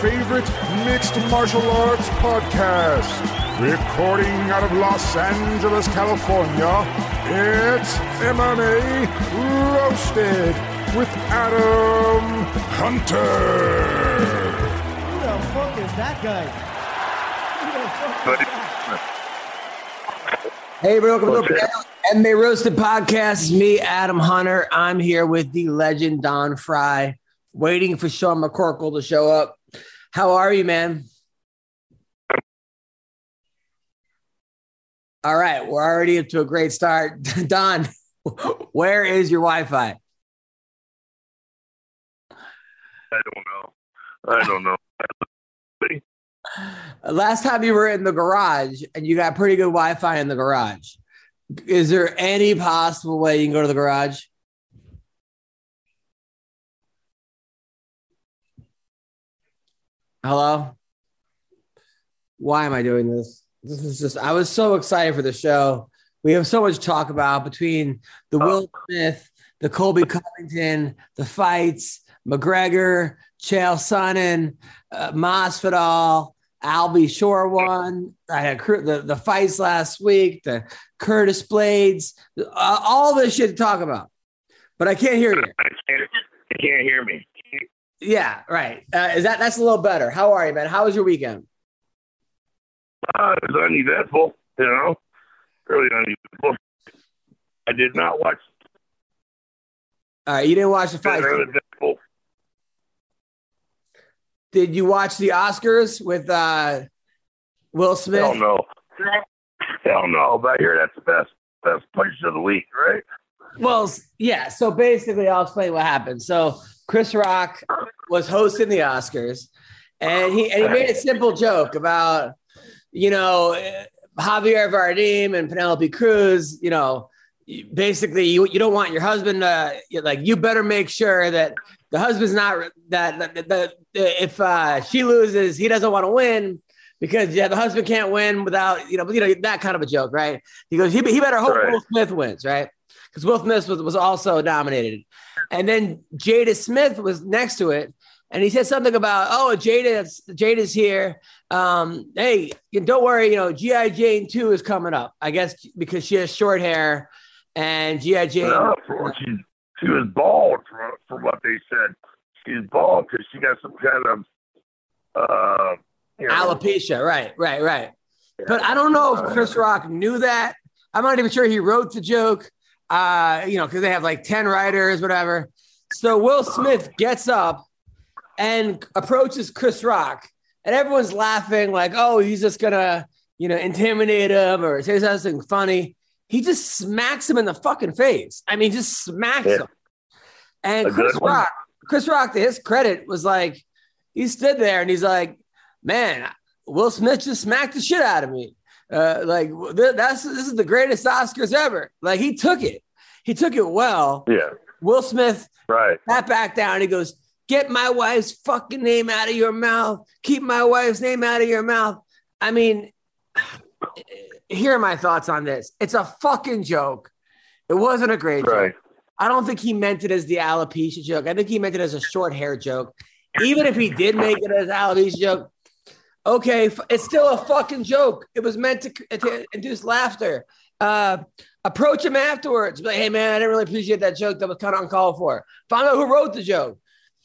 favorite mixed martial arts podcast. Recording out of Los Angeles, California, it's MMA Roasted with Adam Hunter. Who the fuck is that guy? Who the fuck is that? Hey, welcome to the MMA Roasted Podcast. Me, Adam Hunter. I'm here with the legend Don Frye, waiting for Sean McCorkle to show up. How are you, man? All right, we're already up to a great start. Don, where is your Wi-Fi? I don't know. I don't know. Last time you were in the garage and you got pretty good Wi-Fi in the garage. Is there any possible way you can go to the garage? Hello? Why am I doing this? This is just, I was so excited for the show. We have so much to talk about between the Will Smith, the Colby Covington, the fights, McGregor, Chael Sonnen, uh, Masvidal, Albie Shore won. I had the, the fights last week, the Curtis Blaydes, uh, all this shit to talk about. But I can't hear you. I can't, I can't hear me. Yeah, right. Uh, is that that's a little better? How are you, man? How was your weekend? Uh, it was uneventful, you know, really uneventful. I did not watch All right, you didn't watch the fight. uneventful. Did you watch the Oscars with uh, Will Smith? Hell no. Hell no. But hear that's the best best punch of the week, right? Well, yeah. So basically, I'll explain what happened. So Chris Rock was hosting the Oscars, and he and he made a simple joke about, you know, Javier Bardem and Penelope Cruz. You know, basically, you you don't want your husband to like. You better make sure that the husband's not that that, that if uh, she loses, he doesn't want to win. Because yeah, the husband can't win without you know, you know that kind of a joke, right? He goes, he, he better hope Right. Will Smith wins, right? Because Will Smith was, was also nominated. And then Jada Smith was next to it. And he said something about, oh, Jada, Jada's here. Um, hey, don't worry, you know, G.I. Jane 2 is coming up. I guess because she has short hair and G.I. Jane. For, she, she was bald, from, from what they said. She's bald because she got some kind of, uh, you know, Alopecia, right, right, right. But I don't know if Chris Rock knew that. I'm not even sure he wrote the joke, uh, you know, because they have like 10 writers, whatever. So Will Smith gets up and approaches Chris Rock, and everyone's laughing, like, oh, he's just gonna, you know, intimidate him or say something funny. He just smacks him in the fucking face. I mean, just smacks Yeah. him. And A Chris. Rock, Chris Rock, to his credit, was like, he stood there and he's like, man, Will Smith just smacked the shit out of me. Uh, like th- that's this is the greatest Oscars ever. Like he took it, he took it well. yeah, Will Smith right. sat back down. He goes, "Get my wife's fucking name out of your mouth. Keep my wife's name out of your mouth." I mean, here are my thoughts on this. It's a fucking joke. It wasn't a great Right. joke. I don't think he meant it as the alopecia joke. I think he meant it as a short hair joke. Even if he did make it as alopecia joke, okay, it's still a fucking joke. It was meant to, to induce laughter. Uh, approach him afterwards. Be like, hey man, I didn't really appreciate that joke. That was kind of uncalled for. Find out who wrote the joke.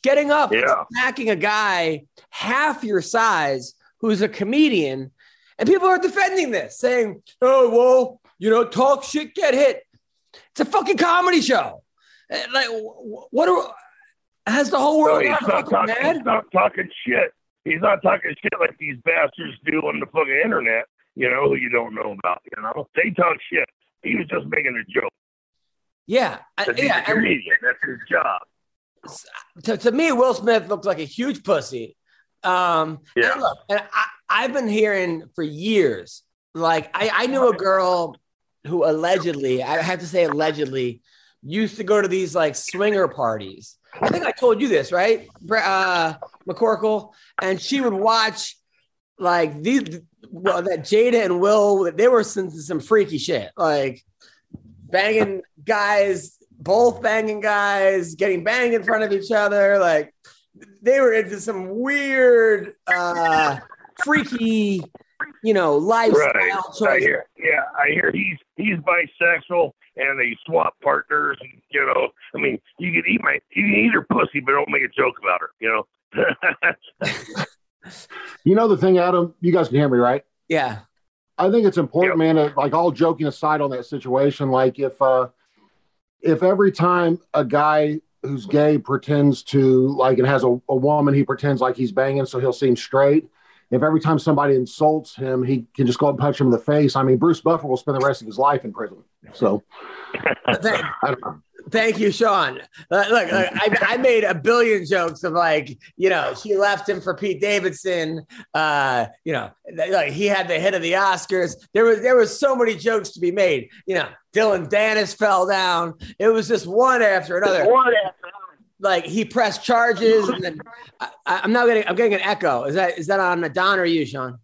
Getting up, Yeah. smacking a guy half your size who's a comedian, and people are defending this, saying, "Oh well, you know, talk shit, get hit." It's a fucking comedy show. Uh, Like, what are, has the whole world he's got not talking. mad? He's not talking shit. He's not talking shit like these bastards do on the fucking internet. You know who you don't know about. You know they talk shit. He was just making a joke. Yeah, I- he's yeah. comedian. That's his job. to, to me, Will Smith looked like a huge pussy. Um, Yeah. and look, and I, I've been hearing for years. Like I, I knew a girl who allegedly, I have to say allegedly, used to go to these like swinger parties. I think I told you this, right, uh, McCorkle? And she would watch like these, well, that Jada and Will, they were some, some freaky shit, like banging guys, both banging guys, getting banged in front of each other. Like they were into some weird, uh, freaky, you know, lifestyle Right. I hear. Yeah, I hear he's he's bisexual and they swap partners. And, you know, I mean, you can eat my you can eat her pussy, but don't make a joke about her. You know. You know the thing, Adam. You guys can hear me, right? Yeah. I think it's important, Yep. man. Like all joking aside on that situation, like if uh, if every time a guy who's gay pretends to like and has a, a woman he pretends like he's banging, so he'll seem straight. If every time somebody insults him, he can just go and punch him in the face. I mean, Bruce Buffer will spend the rest of his life in prison. So Thank, I don't know. thank you, Sean. Uh, look, look, I, I made a billion jokes of like, you know, he left him for Pete Davidson. Uh, you know, like he had the hit of the Oscars. There was there was so many jokes to be made. You know, Dylan Dennis fell down. It was just one after another. Like he pressed charges, and then I, I- I'm now getting I'm getting an echo. Is that is that on the Don or you, Sean?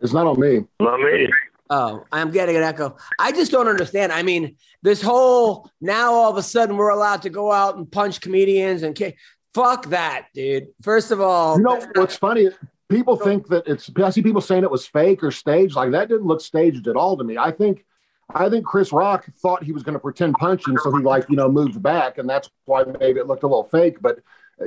It's not on me. Not me. Oh, I'm getting an echo. I just don't understand. I mean, this whole now all of a sudden we're allowed to go out and punch comedians and kick. Fuck that, dude. First of all, You know what's funny? People think that it's. I see people saying it was fake or staged. Like that didn't look staged at all to me. I think, I think Chris Rock thought he was going to pretend punch him, so he like you know moved back, and that's why maybe it looked a little fake. But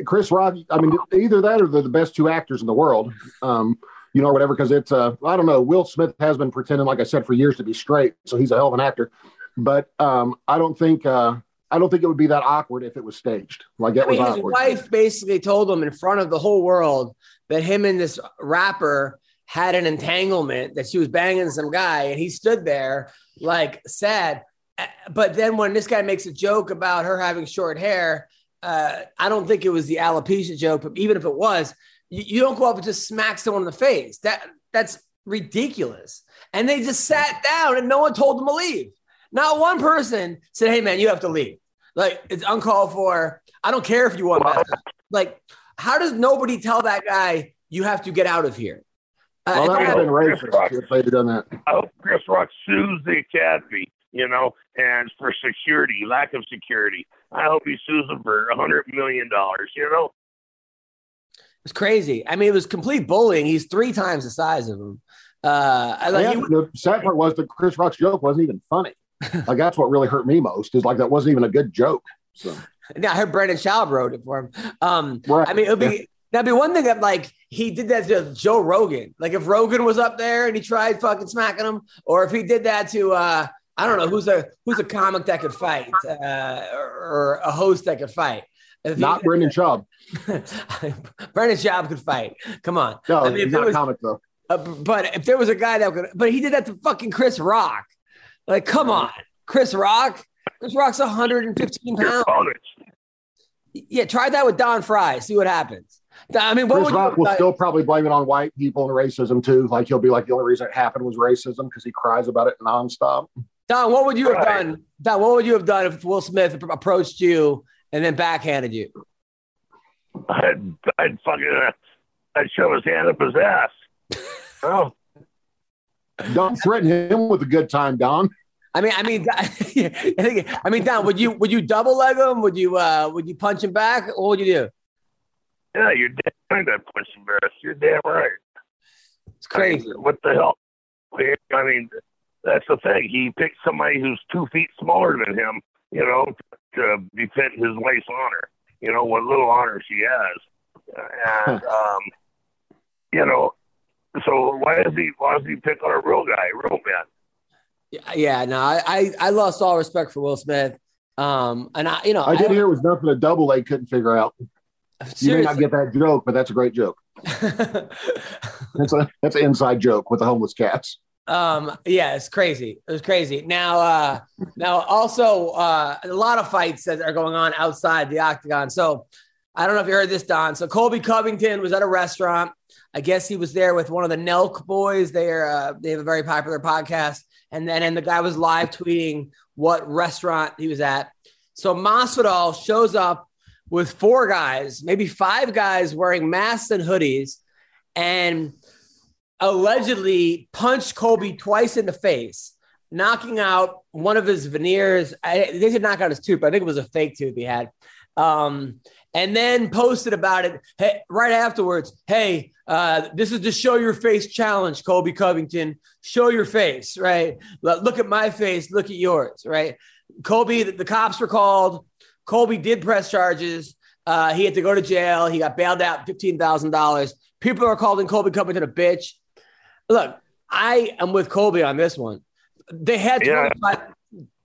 Chris Rock, I mean, either that or they're the best two actors in the world. Um, you know, or whatever, because it's uh, I don't know. Will Smith has been pretending, like I said, for years to be straight, so he's a hell of an actor. But um, I don't think uh, I don't think it would be that awkward if it was staged. Like it I mean, was his awkward. wife basically told him in front of the whole world that him and this rapper had an entanglement, that she was banging some guy, and he stood there like sad. Uh, But then when this guy makes a joke about her having short hair, uh, I don't think it was the alopecia joke, but even if it was, you, you don't go up and just smack someone in the face. That that's ridiculous. And they just sat down and no one told them to leave. Not one person said, "Hey, man, you have to leave." Like it's uncalled for. I don't care if you want to. Like, how does nobody tell that guy you have to get out of here? Uh, Well, that I would have been racist if they'd have done that. I hope Chris Rock sues the Academy, you know, and for security, lack of security. I hope he sues them for a hundred million dollars, you know. it's crazy. I mean, it was complete bullying. He's three times the size of him. Uh, I like. Yeah, he- the sad part was that Chris Rock's joke wasn't even funny. like that's what really hurt me most is like that wasn't even a good joke. So Yeah, I heard Brendan Schaub wrote it for him. Um, Right. I mean, it would be that'd be one thing that like he did that to Joe Rogan. Like if Rogan was up there and he tried fucking smacking him, or if he did that to uh, I don't know who's a who's a comic that could fight, uh, or, or a host that could fight. If he- not Brendan Schaub. Brendan Schaub could fight. Come on. No, I mean, if he's it not was- a comic though. Uh, but if there was a guy that could, but he did that to fucking Chris Rock. Like, come on, Chris Rock. Chris Rock's 115 pounds. Yeah, try that with Don Frye. See what happens. I mean, what Chris would Rock will still probably blame it on white people and racism too. Like he'll be like the only reason it happened was racism because he cries about it nonstop. Don, what would you have Right. done? Don, what would you have done if Will Smith approached you and then backhanded you? I'd, I'd fucking, uh, I'd shove his hand up his ass. Oh, Don't threaten him with a good time, Don. I mean, I mean, I I mean, Don, would you would you double leg him? Would you uh would you punch him back? What would you do? Yeah, you're damn right. I'd push embarrassed. You're damn right. It's crazy. I mean, what the hell? I mean, that's the thing. He picked somebody who's two feet smaller than him, you know, to defend his wife's honor. You know what little honor she has, and um, you know. So why does he? Why does he pick on a real guy, real man? Yeah, yeah, no, I, I I lost all respect for Will Smith. Um, and I, you know, I did hear it was nothing a double leg couldn't figure out. You may not get that joke, but that's a great joke. That's a that's an inside joke with the homeless cats. um, yeah, it's crazy. It was crazy. Now, uh, now also uh, a lot of fights that are going on outside the octagon. So, I don't know if you heard this, Don. So Colby Covington was at a restaurant. I guess he was there with one of the Nelk boys. They are uh, they have a very popular podcast, and then and the guy was live tweeting what restaurant he was at. So Masvidal shows up with four guys, maybe five guys wearing masks and hoodies, and allegedly punched Kobe twice in the face, knocking out one of his veneers. I, they did knock out his tooth, but I think it was a fake tooth he had. Um, and then posted about it hey, right afterwards. Hey, uh, this is the show your face challenge, Kobe Covington. Show your face, right? Look at my face. Look at yours, right? Kobe, the, the cops were called. Colby did press charges. Uh, he had to go to jail. He got bailed out fifteen thousand dollars. People are calling Colby Covington a bitch. Look, I am with Colby on this one. They had Yeah. 25,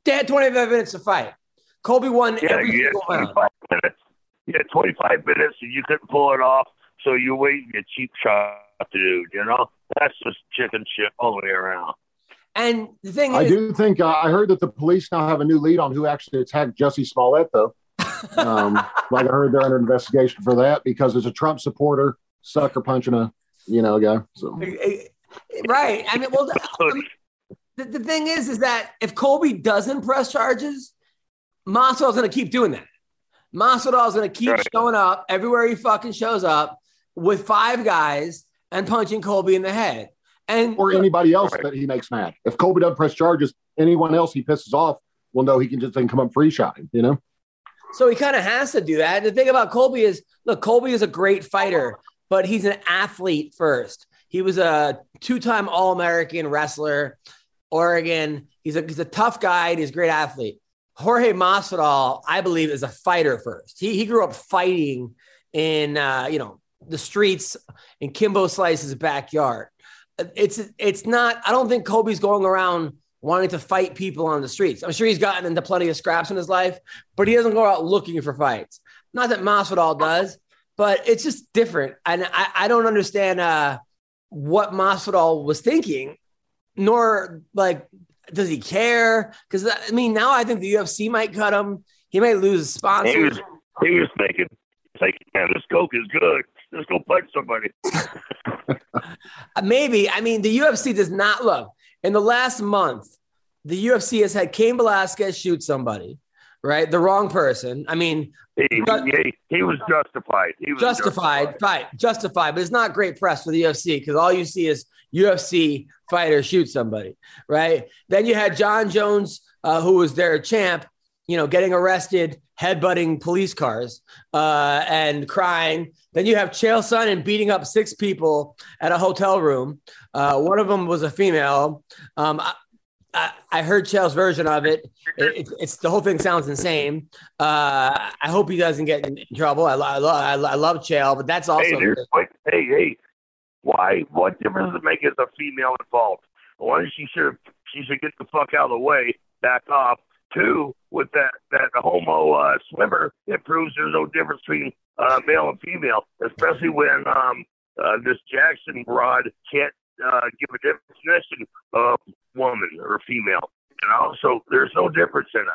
they had 25 minutes to fight. Colby won Yeah, every single round. 25 minutes. You had 25 minutes and you couldn't pull it off, so you're waiting a cheap shot, dude. You know that's just chicken shit all the way around. And the thing is I is, do think uh, I heard that the police now have a new lead on who actually attacked Jussie Smollett, though. Um, like I heard they're under investigation for that because there's a Trump supporter sucker punching a you know guy. So right? I mean, well, the, the thing is, is that if Colby doesn't press charges, Masvidal's going to keep doing that. Masvidal's going to keep Right. showing up everywhere he fucking shows up with five guys and punching Colby in the head. And or anybody else that he makes mad. If Colby doesn't press charges, anyone else he pisses off will know he can just then come up free shot him. You know. So he kind of has to do that. And the thing about Colby is, look, Colby is a great fighter, but he's an athlete first. He was a two-time All-American wrestler, Oregon. He's a he's a tough guy. And he's a great athlete. Jorge Masvidal, I believe, is a fighter first. He he grew up fighting in uh, you know the streets in Kimbo Slice's backyard. It's it's not. I don't think Kobe's going around wanting to fight people on the streets. I'm sure he's gotten into plenty of scraps in his life, but he doesn't go out looking for fights. Not that Masvidal does, but it's just different. And I, I don't understand uh, what Masvidal was thinking, nor like does he care? Because I mean, now I think the UFC might cut him. He might lose He sponsors. was he was thinking, man, this coke is good. Let's go punch somebody. Maybe. I mean, the UFC does not look. In the last month, the UFC has had Cain Velasquez shoot somebody, right? The wrong person. I mean, He, he, he was justified. He was justified, fight, justified, but it's not great press for the UFC because all you see is UFC fighter shoot somebody, right? Then you had Jon Jones, uh, who was their champ, you know, getting arrested, headbutting police cars, uh, and crying. Then you have Chael Sonnen beating up six people at a hotel room. Uh, one of them was a female. Um, I, I, I heard Chael's version of it. It- it's, it's the whole thing sounds insane. Uh, I hope he doesn't get in trouble. I, I, lo- I, love Chael, but that's also Hey, wait, hey, hey, why? What difference does it make if a female involved? One, she should she should get the fuck out of the way, back off. Two, with that that homo uh, swimmer, it proves there's no difference between uh, male and female, especially when um uh, this Jackson broad can't uh, give a definition of woman or female. And also, there's no difference in it.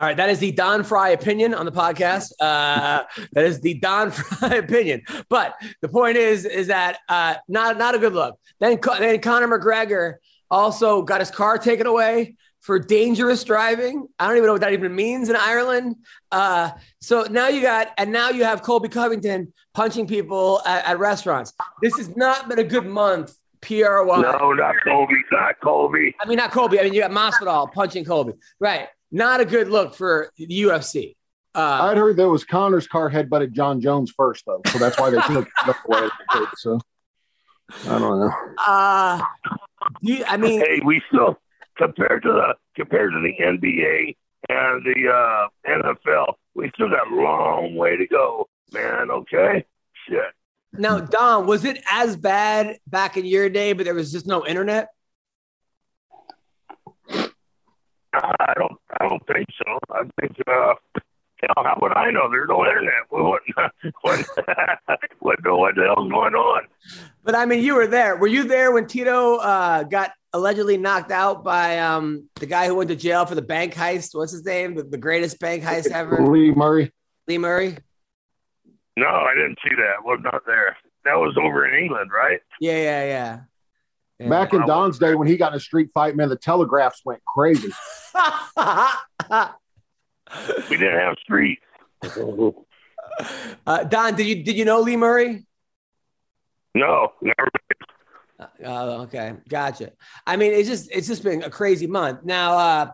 All right, that is the Don Frye opinion on the podcast. Uh, that is the Don Frye opinion. But the point is, is that uh, not not a good look. Then then Conor McGregor also got his car taken away for dangerous driving. I don't even know what that even means in Ireland. Uh, so now you got, and now you have Colby Covington punching people at, at restaurants. This has not been a good month. PR wise. No, not Colby. not Kobe. I mean, not Colby. I mean, you got Masvidal punching Colby. Right. Not a good look for the UFC. Uh, I'd heard that was Conor's car headbutted Jon Jones first, though, so that's why they took it away. So I don't know. uh, you, I mean, hey, we still compared to the compared to the NBA and the uh, NFL, we still got a long way to go, man. Okay, shit. now, Don, was it as bad back in your day, but there was just no internet? I don't, I don't think so. I think, uh, hell, how would I know? There's no internet. We wouldn't, wouldn't, wouldn't know what the hell's going on. But I mean, you were there. Were you there when Tito uh, got allegedly knocked out by um, the guy who went to jail for the bank heist? What's his name? The, the greatest bank heist ever, Lee Murray. Lee Murray. No, I didn't see that. Was not there. That was over in England, right? Yeah, yeah, yeah. yeah. Back in Don's day when he got in a street fight, man, the telegraphs went crazy. We didn't have streets. uh, Don, did you did you know Lee Murray? No, never. Oh, okay, gotcha. I mean, it's just it's just been a crazy month. Now, uh,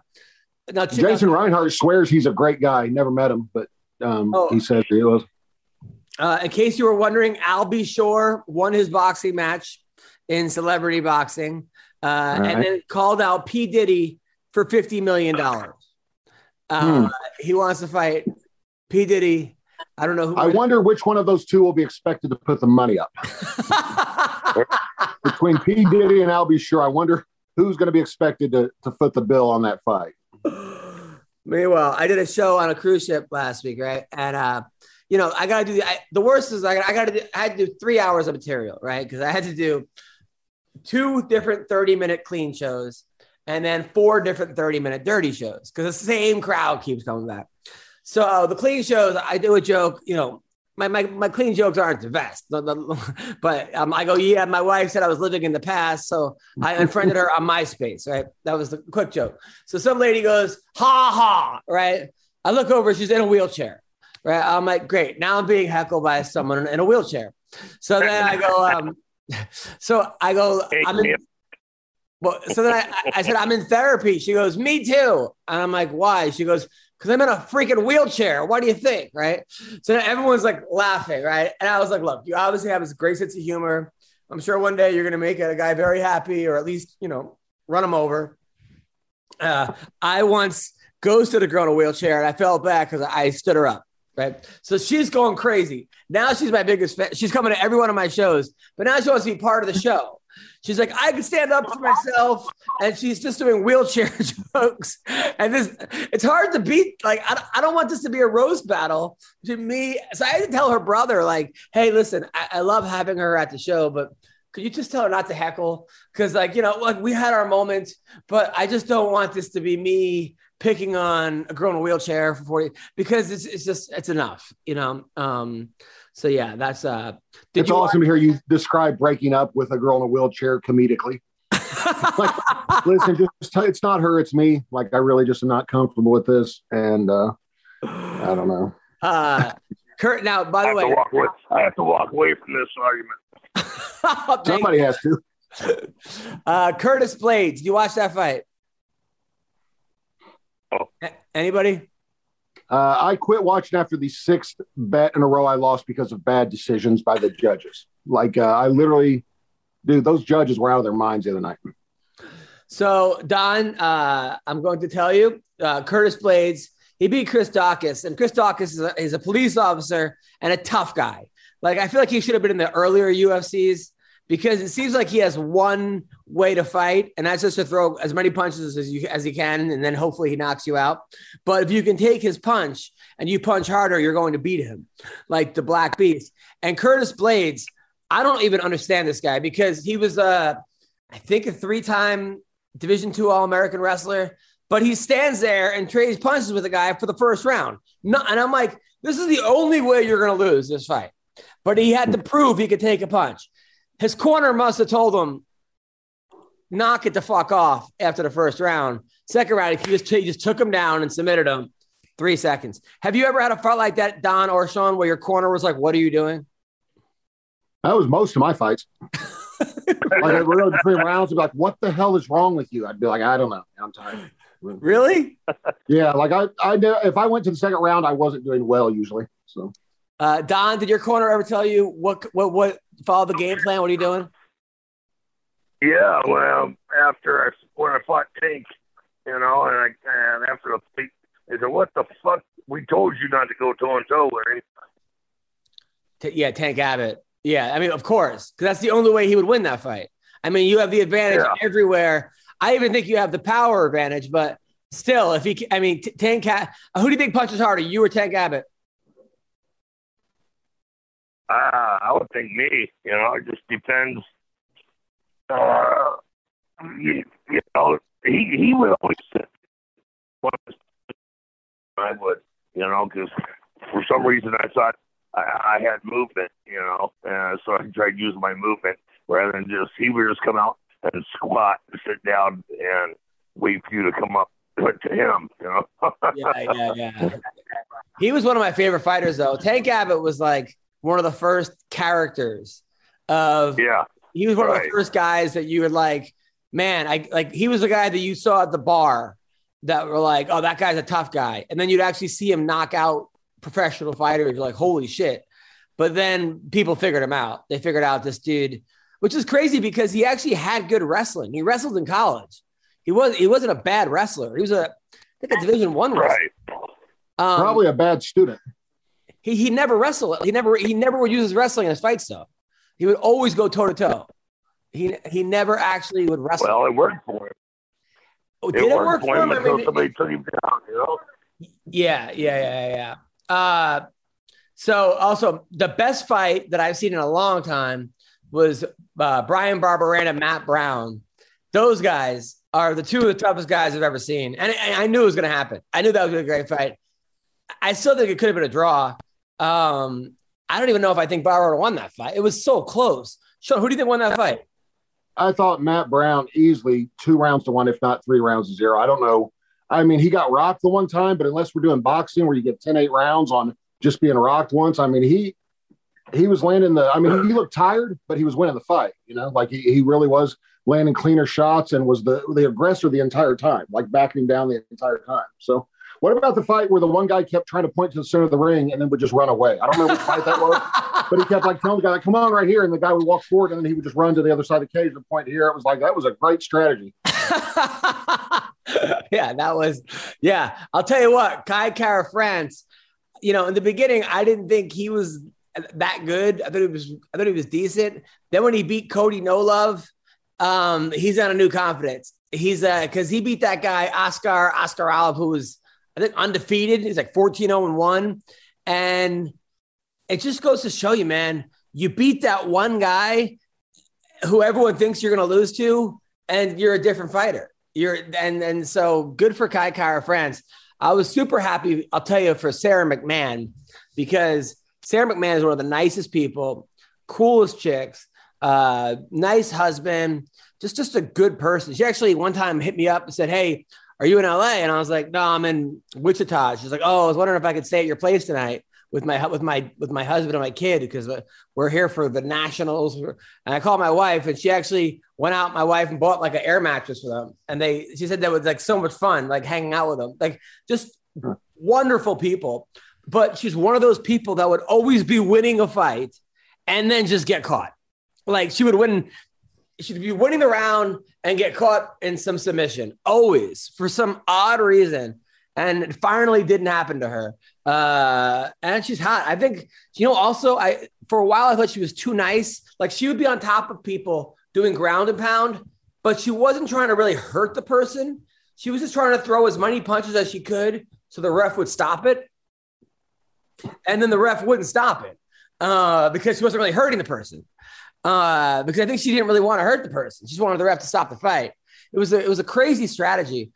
now Jason Reinhart swears he's a great guy. Never met him, but um, Oh. he said he was. Uh, in case you were wondering, Albie Shore won his boxing match in celebrity boxing, uh, right. and then called out P Diddy for fifty million dollars. Uh, Hmm. He wants to fight P Diddy. I don't know who. I wonder which one of those two will be expected to put the money up between P Diddy and Albie Sure. I wonder who's going to be expected to to foot the bill on that fight. Meanwhile, I did a show on a cruise ship last week, right? And uh, you know, I gotta do the, I, the worst is I got I gotta do I had to do three hours of material, right? Because I had to do two different 30 minute clean shows and then four different 30 minute dirty shows because the same crowd keeps coming back. So uh, the clean shows, I do a joke, you know. My, my, my clean jokes aren't the best, but um, I go, yeah. My wife said I was living in the past, so I unfriended her on MySpace. Right, that was the quick joke. So some lady goes, ha ha, right? I look over, she's in a wheelchair, right? I'm like, great. Now I'm being heckled by someone in a wheelchair. So then I go, um, so I go, I'm in. Well, so then I, I said, I'm in therapy. She goes, me too. And I'm like, why? She goes, because I'm in a freaking wheelchair. What do you think? Right. So everyone's like laughing. Right. And I was like, look, you obviously have this great sense of humor. I'm sure one day you're going to make a guy very happy or at least, you know, run him over. Uh, I once ghosted a girl in a wheelchair and I fell back because I stood her up. Right. So she's going crazy. Now she's my biggest fan. She's coming to every one of my shows, but now she wants to be part of the show. She's like, I can stand up for myself. And she's just doing wheelchair jokes. And this, it's hard to beat. Like, I, I don't want this to be a roast battle to me. So I had to tell her brother, like, hey, listen, I, I love having her at the show, but could you just tell her not to heckle? Because, like, you know, like we had our moments, but I just don't want this to be me picking on a girl in a wheelchair for 40 because it's, it's just, it's enough, you know? Um, so yeah, that's, uh, did it's you awesome to hear you describe breaking up with a girl in a wheelchair comedically. like, listen, just tell- it's not her, it's me. Like, I really just am not comfortable with this, and uh, I don't know. Uh, Kurt, now, by the have, to way, walk away, I have to walk away from this argument. Somebody has to. uh, Curtis Blaydes, you watch that fight? Oh. A- Anybody? Uh, I quit watching after the sixth bet in a row I lost because of bad decisions by the judges. Like, uh, I literally, dude, those judges were out of their minds the other night. So, Don, uh, I'm going to tell you, uh, Curtis Blaydes, he beat Chris Daukaus, and Chris Daukaus is a, is a police officer and a tough guy. Like, I feel like he should have been in the earlier UFCs because it seems like he has one way to fight, and that's just to throw as many punches as you as he can, and then hopefully he knocks you out. But if you can take his punch and you punch harder, you're going to beat him, like the Black Beast. And Curtis Blaydes, I don't even understand this guy because he was uh, I think a three-time Division two All American wrestler, but he stands there and trades punches with a guy for the first round. No, and I'm like, this is the only way you're going to lose this fight. But he had to prove he could take a punch. His corner must have told him, knock it the fuck off after the first round. Second round, he just, he just took him down and submitted him three seconds. Have you ever had a fight like that, Don or Sean, where your corner was like, what are you doing? That was most of my fights. like, really between rounds, I'd be like, what the hell is wrong with you? I'd be like, I don't know. I'm tired. Really? Yeah, like I, I know if I went to the second round, I wasn't doing well usually. So Uh, Don, did your corner ever tell you what, what, what, follow the game plan? What are you doing? Yeah, well, after I when I fought Tank, you know, and I and after the fight, they said, "What the fuck? We told you not to go toe and toe with him." T- yeah, Tank Abbott. Yeah, I mean, of course, because that's the only way he would win that fight. I mean, you have the advantage Yeah. everywhere. I even think you have the power advantage, but still, if he, I mean, Tank, who do you think punches harder, you or Tank Abbott? Ah, I would think me. You know, it just depends. Uh, you, you know, he he would always say, I would, you know, because for some reason I thought I, I had movement, you know, and so I tried using my movement rather than just he would just come out and squat and sit down and wait for you to come up to him, you know. yeah, yeah, yeah. He was one of my favorite fighters, though. Tank Abbott was like one of the first characters of. Yeah. He was one of the first guys that you would like. Man, I like. He was the guy that you saw at the bar that were like, "Oh, that guy's a tough guy," and then you'd actually see him knock out professional fighters. You're like, "Holy shit!" But then people figured him out. They figured out this dude, which is crazy because he actually had good wrestling. He wrestled in college. He was he wasn't a bad wrestler. He was a I think a Division One wrestler. Right. Um, Probably a bad student. He he never wrestled. He never he never would use his wrestling in his fights though. He would always go toe to toe. He he never actually would wrestle. Well, it worked for him. Oh, It did it worked work for him? I mean, somebody took him down, you know. yeah, yeah, yeah, yeah. Uh, so also the best fight that I've seen in a long time was uh, Bryan Barberena, Matt Brown. Those guys are the two of the toughest guys I've ever seen, and I, I knew it was going to happen. I knew that was going to be a great fight. I still think it could have been a draw. Um, I don't even know if I think Barber won that fight. It was so close. Sean, who do you think won that fight? I thought Matt Brown easily two rounds to one, if not three rounds to zero. I don't know. I mean, he got rocked the one time, but unless we're doing boxing where you get 10 8 rounds on just being rocked once, I mean, he he was landing the I mean, he looked tired, but he was winning the fight, you know, like he, he really was landing cleaner shots and was the the aggressor the entire time, like backing down the entire time. So what about the fight where the one guy kept trying to point to the center of the ring and then would just run away? I don't remember what fight that was, but he kept like telling the guy, "Come on, right here," and the guy would walk forward and then he would just run to the other side of the cage and point here. It was like that was a great strategy. yeah, that was yeah. I'll tell you what, Kai Kara France, you know, in the beginning, I didn't think he was that good. I thought he was I thought he was decent. Then when he beat Cody No Love, um, he's on a new confidence. He's uh because he beat that guy, Askar Askarov, who was I think undefeated. He's like 14-0 and 1. And it just goes to show you, man, you beat that one guy who everyone thinks you're gonna lose to, and you're a different fighter. You're and and so good for Kai Kara France. I was super happy. I'll tell you for Sara McMann because Sara McMann is one of the nicest people, coolest chicks, uh, nice husband, just just a good person. She actually one time hit me up and said, "Hey, are you in LA?" And I was like, "No, I'm in Wichita." She's like, "Oh, I was wondering if I could stay at your place tonight." With my with my with my husband and my kid because uh, we're here for the nationals and I called my wife and she actually went out my wife and bought like an air mattress for them and they she said that was like so much fun like hanging out with them like just wonderful people but she's one of those people that would always be winning a fight and then just get caught like she would win she'd be winning the round and get caught in some submission always for some odd reason. And it finally didn't happen to her. Uh and she's hot. I think you know also i for a while i thought she was too nice. Like she would be on top of people doing ground and pound but she wasn't trying to really hurt the person. She was just trying to throw as many punches as she could so the ref would stop it. And then the ref wouldn't stop it uh because she wasn't really hurting the person uh because i think she didn't really want to hurt the person she just wanted the ref to stop the fight it was a, it was a crazy strategy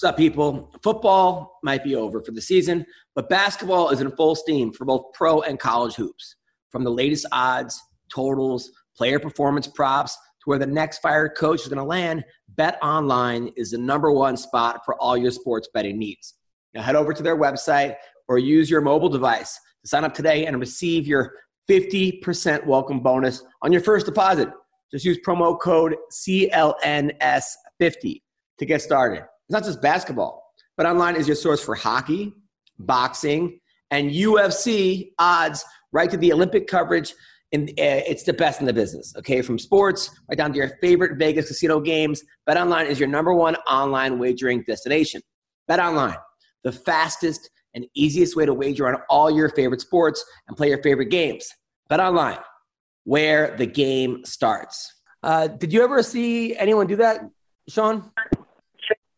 What's up, people? Football might be over for the season, but basketball is in full steam for both pro and college hoops. From the latest odds, totals, player performance props, to where the next fired coach is going to land, Bet Online is the number one spot for all your sports betting needs. Now head over to their website or use your mobile device to sign up today and receive your 50% welcome bonus on your first deposit. Just use promo code CLNS50 to get started. It's not just basketball, but online is your source for hockey, boxing, and UFC odds right to the Olympic coverage. And uh, it's the best in the business, okay? From sports right down to your favorite Vegas casino games, BetOnline is your number one online wagering destination. BetOnline, the fastest and easiest way to wager on all your favorite sports and play your favorite games. BetOnline, where the game starts. Uh, did you ever see anyone do that, Sean?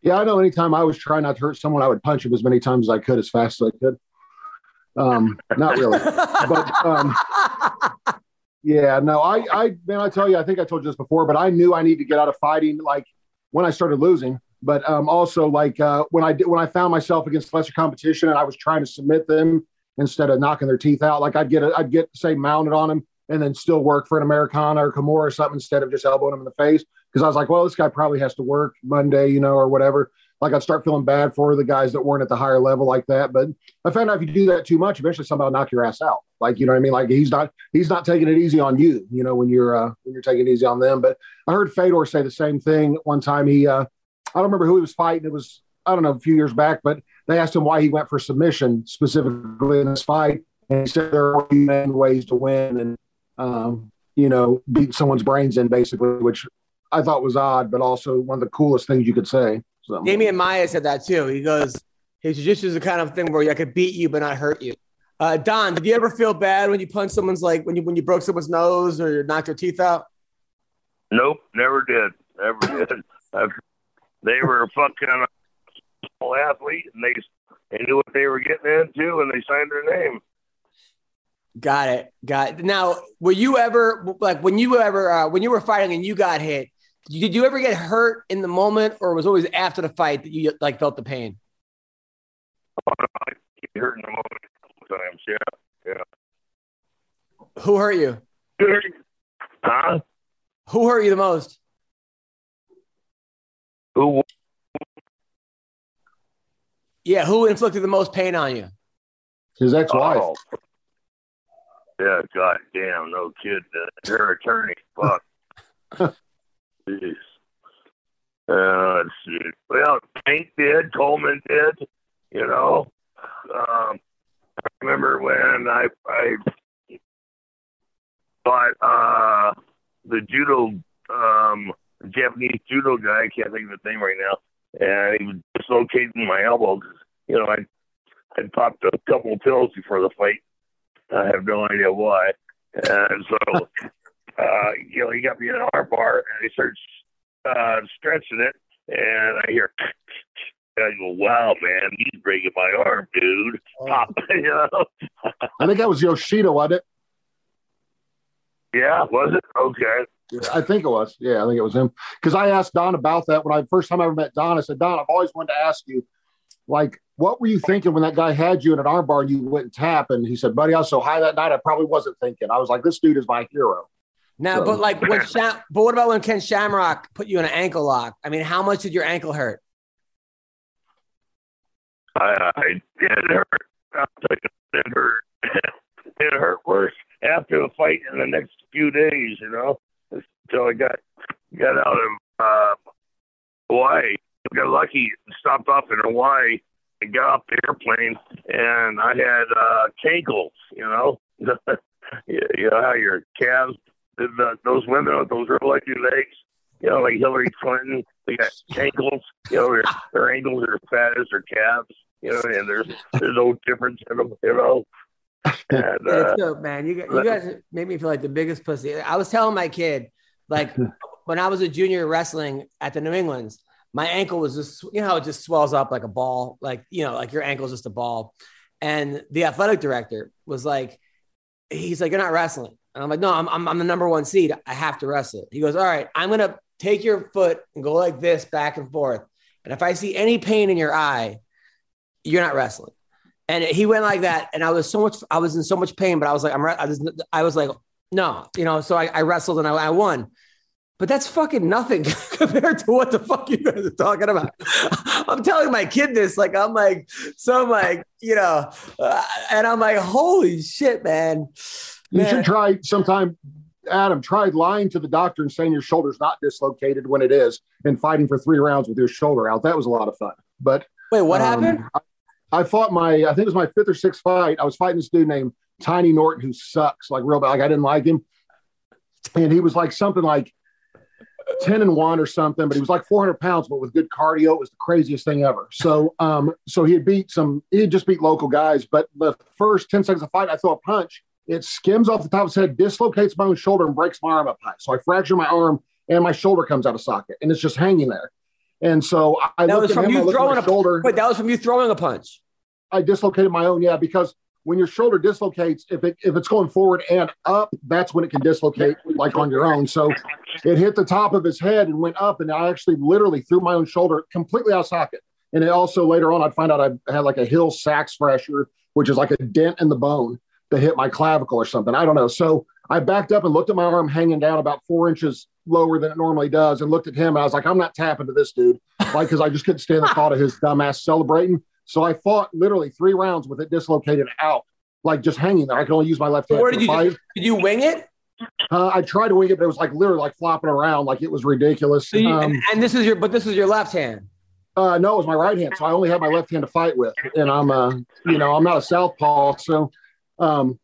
Yeah, I know. Anytime I was trying not to hurt someone, I would punch him as many times as I could, as fast as I could. Um, not really, but um, yeah, no. I, I, man, I tell you, I think I told you this before, but I knew I needed to get out of fighting, like when I started losing. But um, also, like uh, when I did, when I found myself against lesser competition and I was trying to submit them, instead of knocking their teeth out. Like I'd get a, I'd get say mounted on him and then still work for an Americana or Kimura or something instead of just elbowing him in the face. Because I was like, well, this guy probably has to work Monday, you know, or whatever. Like I'd start feeling bad for the guys that weren't at the higher level like that. But I found out if you do that too much, eventually somebody will knock your ass out. Like you know what I mean? Like he's not he's not taking it easy on you. You know when you're uh, when you're taking it easy on them. But I heard Fedor say the same thing one time. He uh, I don't remember who he was fighting. It was I don't know a few years back, but they asked him why he went for submission specifically in this fight, and he said there are many ways to win, and um, you know beat someone's brains in basically, which I thought was odd, but also one of the coolest things you could say. So. Damian Maia said that too. He goes, his jiu-jitsu is the kind of thing where I could beat you but not hurt you. Uh, Don, did you ever feel bad when you punched someone's like when you when you broke someone's nose or knocked their teeth out? Nope, never did. Never did. they were fucking small athlete, and they they knew what they were getting into, and they signed their name. Got it. Got it. Now, were you ever like when you ever uh, when you were fighting and you got hit? Did you ever get hurt in the moment, or was always after the fight that you like felt the pain? Oh, no, I get hurt in the moment times. Yeah, yeah. Who hurt you? Huh? Who hurt you the most? Who? Yeah, who inflicted the most pain on you? His ex-wife. Oh. Yeah, god damn, no kid. Her attorney. Fuck. Jeez. Uh, let's see. Well, Tank did. Coleman did. You know. Um, I remember when I I fought uh, the judo um, Japanese judo guy. I can't think of the name right now, and he was dislocating my elbow because you know I had popped a couple of pills before the fight. I have no idea why, and so uh, you know he got me in an arm bar and he starts uh, stretching it, and I hear I go, wow, man, he's breaking my arm, dude. Oh. Pop, you know? I think that was Yoshida, wasn't it? Yeah, was it? Okay. Yeah, I think it was. Yeah, I think it was him. Because I asked Don about that when I first time I ever met Don. I said, Don, I've always wanted to ask you, like, what were you thinking when that guy had you in an armbar and you went and tap? And he said, buddy, I was so high that night, I probably wasn't thinking. I was like, this dude is my hero. Now, so. but like when Sham- but what about when Ken Shamrock put you in an ankle lock? I mean, how much did your ankle hurt? I, I it hurt. I'll it hurt. it hurt worse after the fight in the next few days. You know, until I got got out of uh, Hawaii. Got lucky, stopped off in Hawaii, and got off the airplane, and I had uh, cankles. You know, you know how your calves, the, those women with those real lucky legs. You know, like Hillary Clinton, they got ankles. You know, their, their ankles are as fat as their calves. You know, and there's there's no difference in them. You know. And, uh, dope, man. You, you guys made me feel like the biggest pussy. I was telling my kid, like when I was a junior wrestling at the New Englands, my ankle was just, you know, how it just swells up like a ball, like, you know, like your ankle's just a ball. And the athletic director was like, he's like, you're not wrestling. And I'm like, no, I'm, I'm, I'm the number one seed. I have to wrestle. He goes, all right, I'm going to take your foot and go like this back and forth. And if I see any pain in your eye, you're not wrestling. And he went like that. And I was so much, I was in so much pain, but I was like, I'm, I was, I was like, no, you know, so I, I wrestled and I, I won. But that's fucking nothing compared to what the fuck you guys are talking about. I'm telling my kid this, like, I'm like, so I'm like, you know, uh, and I'm like, holy shit, man. You should try sometime Adam, tried lying to the doctor and saying your shoulder's not dislocated when it is, and fighting for three rounds with your shoulder out. That was a lot of fun. But wait, what um, happened? I, fought my, I think it was my fifth or sixth fight. I was fighting this dude named Tiny Norton who sucks like real bad. Like I didn't like him, and he was like something like ten and one or something. But he was like four hundred pounds, but with good cardio. It was the craziest thing ever. So, um, so he had beat some, he had just beat local guys. But the first ten seconds of fight, I throw a punch it skims off the top of his head, dislocates my own shoulder, and breaks my arm up high. So I fracture my arm, and my shoulder comes out of socket, and it's just hanging there. And so I that was from him, you throwing a shoulder. Wait, that was from you throwing a punch. I dislocated my own, yeah, because when your shoulder dislocates, if it if it's going forward and up, that's when it can dislocate like on your own. So it hit the top of his head and went up, and I actually literally threw my own shoulder completely out of socket. And it also later on, I'd find out I had like a Hill Sachs fracture which is like a dent in the bone that hit my clavicle or something. I don't know. So I backed up and looked at my arm hanging down about four inches lower than it normally does and looked at him. And I was like, I'm not tapping to this dude. Like, because I just couldn't stand the thought of his dumbass celebrating. So I fought literally three rounds with it dislocated out, like just hanging there. I could only use my left hand. Where did you just, did you wing it? Uh, I tried to wing it, but it was like literally like flopping around, like it was ridiculous. So you- Um, and this is your, but this is your left hand. uh, no, it was my right hand, so I only had my left hand to fight with, and I'm, uh, you know, I'm not a southpaw, so um,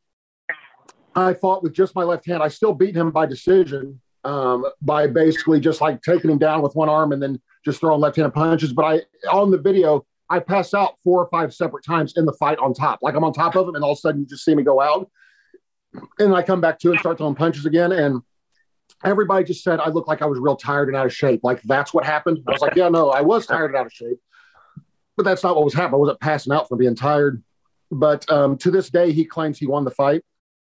I fought with just my left hand. I still beat him by decision, um, by basically just like taking him down with one arm and then just throwing left-handed punches. But I, on the video, I pass out four or five separate times in the fight on top, like I'm on top of him, and all of a sudden you just see me go out, and I come back to and start throwing punches again, and everybody just said I looked like I was real tired and out of shape. Like that's what happened. I was like, yeah, no, I was tired and out of shape, but that's not what was happening. I wasn't passing out from being tired. But um, to this day, he claims he won the fight.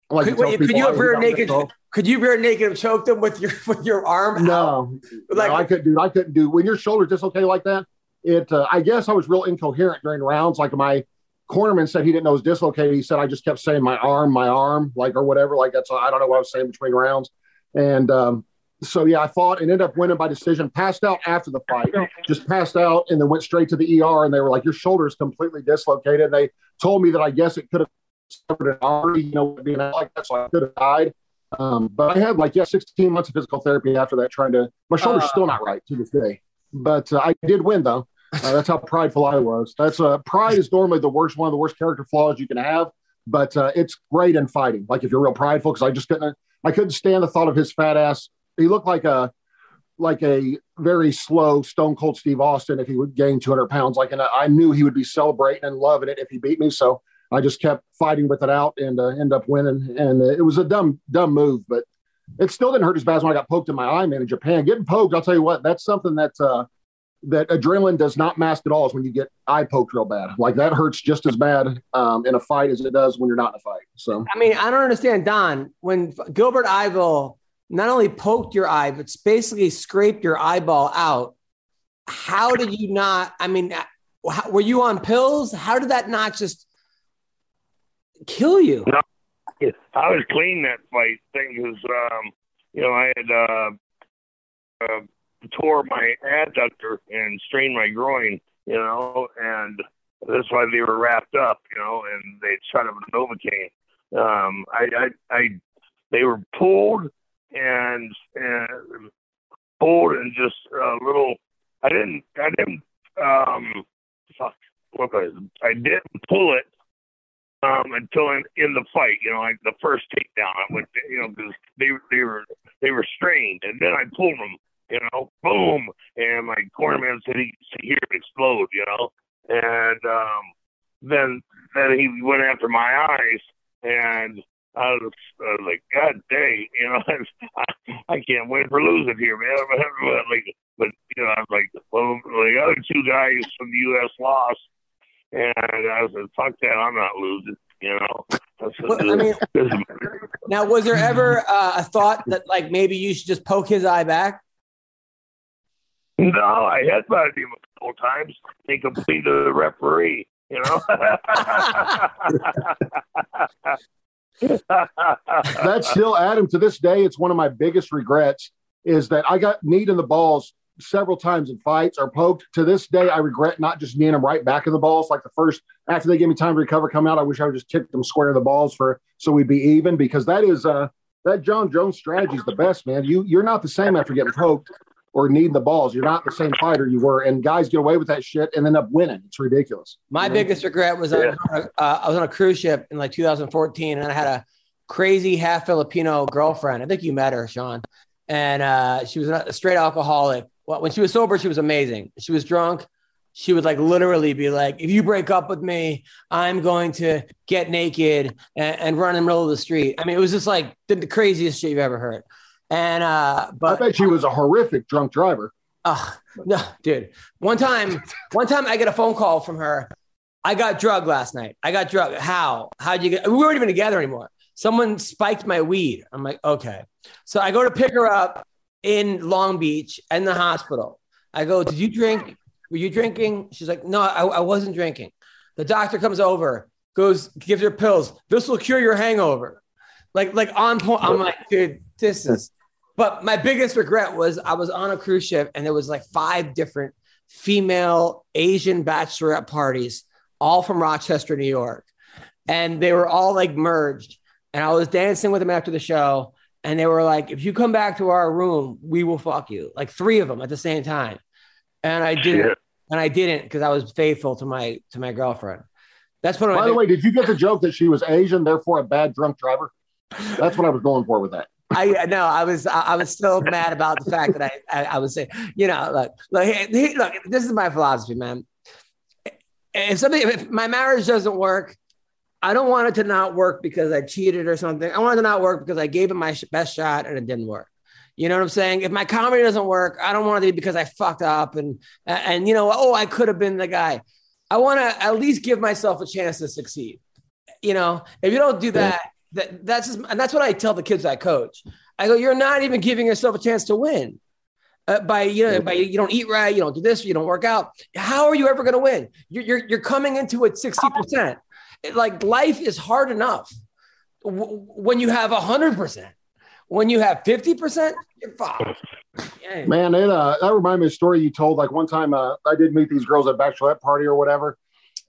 Like Could, wait, could you rear naked? Could you rear naked and choke them with your with your arm? out? No, Like- no, I couldn't do. I couldn't do when your shoulder's dislocated like that. It. Uh, I guess I was real incoherent during rounds. Like my cornerman said, he didn't know it was dislocated. He said I just kept saying my arm, my arm, like or whatever. Like that's. I don't know what I was saying between rounds. And um, so yeah, I fought and ended up winning by decision. Passed out after the fight. Just passed out and then went straight to the ER. And they were like, "Your shoulder is completely dislocated." And they told me that I guess it could have suffered an artery, you know, being like that, so I could have died. Um, but I had like yeah, 16 months of physical therapy after that, trying to. My shoulder's Uh. still not right to this day, but uh, I did win though. Uh, that's how prideful I was. That's uh, pride is normally the worst, one of the worst character flaws you can have, but uh, it's great in fighting. Like if you're real prideful, because I just couldn't, I couldn't stand the thought of his fat ass. He looked like a, like a very slow Stone Cold Steve Austin if he would gain 200 pounds. Like, and I knew he would be celebrating and loving it if he beat me. So I just kept fighting with it out and uh, end up winning. And uh, it was a dumb, dumb move, but it still didn't hurt as bad as when I got poked in my eye, man, in Japan. Getting poked, I'll tell you what, that's something that uh, that adrenaline does not mask at all. Is when you get eye poked real bad. Like that hurts just as bad um, in a fight as it does when you're not in a fight. So I mean, I don't understand, Don. When Gilbert Yvel not only poked your eye, but basically scraped your eyeball out. How did you not? I mean, were you on pills? How did that not just kill you? No. I was clean that fight. Thing was, um, you know, I had uh, uh, tore my adductor and strained my groin, you know, and that's why they were wrapped up, you know, and they shot up with Novocaine. Um, I, I, I, they were pulled and and pulled and just a little. I didn't, I didn't, um, fuck, what was? I didn't pull it um, until in, in the fight, you know, like the first takedown, I went, you know, because they they were they were strained, and then I pulled them, you know, boom, and my cornerman said he could hear it explode, you know, and um, then then he went after my eyes, and I was, I was like, God dang, you know, I, I can't win for losing here, man. But like, but you know, I was like, well, the other two guys from the U.S. lost. And I said, fuck that, I'm not losing, you know. I, said, Well, I mean- Now, was there ever uh, a thought that like maybe you should just poke his eye back? no, I had about him a couple times. They completed the referee, you know. that's still Adam to this day. It's one of my biggest regrets is that I got kneed in the balls several times in fights or poked. To this day, I regret not just kneeing them right back in the balls. Like the first after they gave me time to recover, come out. I wish I would just kick them square in the balls for so we'd be even because that is uh that Jon Jones strategy is the best, man. You you're not the same after getting poked or kneading the balls. You're not the same fighter you were, and guys get away with that shit and end up winning. It's ridiculous. My You know? biggest regret was I, was on a, uh, I was on a cruise ship in like 2014, and I had a crazy half Filipino girlfriend. I think you met her, Sean, and uh, she was a straight alcoholic. Well, when she was sober, she was amazing. She was drunk. She would like literally be like, "If you break up with me, I'm going to get naked and, and run in the middle of the street." I mean, it was just like the, the craziest shit you've ever heard. And uh, but I bet she was a horrific drunk driver. Oh, no, dude. One time, one time I get a phone call from her. I got drugged last night. I got drugged. How? How'd you get? We weren't even together anymore. Someone spiked my weed. I'm like, okay. So I go to pick her up in Long Beach in the hospital. I go, did you drink? Were you drinking? She's like, no, I, I wasn't drinking. The doctor comes over. goes, gives her pills. This will cure your hangover. Like, like on point. I'm like, dude, this is. But my biggest regret was I was on a cruise ship and there was like five different female Asian bachelorette parties, all from Rochester, New York. And they were all like merged. And I was dancing with them after the show. And they were like, if you come back to our room, we will fuck you. Like three of them at the same time. And I didn't. Shit. And I didn't because I was faithful to my to my girlfriend. That's what I was. By the way, did you get the joke that she was Asian, therefore a bad drunk driver? That's what I was going for with that. I no, I was I, I was still mad about the fact that I I, I was saying, you know, look, look, hey, hey, look, this is my philosophy, man. If something, if my marriage doesn't work, I don't want it to not work because I cheated or something. I want it to not work because I gave it my best shot and it didn't work. You know what I'm saying? If my comedy doesn't work, I don't want it to be because I fucked up and and you know, oh, I could have been the guy. I want to at least give myself a chance to succeed. You know, if you don't do that, that that's just, and that's what I tell the kids I coach. I go, you're not even giving yourself a chance to win. Uh, by you know, by you don't eat right, you don't do this, you don't work out. How are you ever going to win? You're, you're you're coming into it sixty percent. Like life is hard enough when you have hundred percent. When you have fifty percent, you're fucked. Yeah. Man, it uh, that reminded me of a story you told. Like one time, uh, I did meet these girls at a bachelorette party or whatever,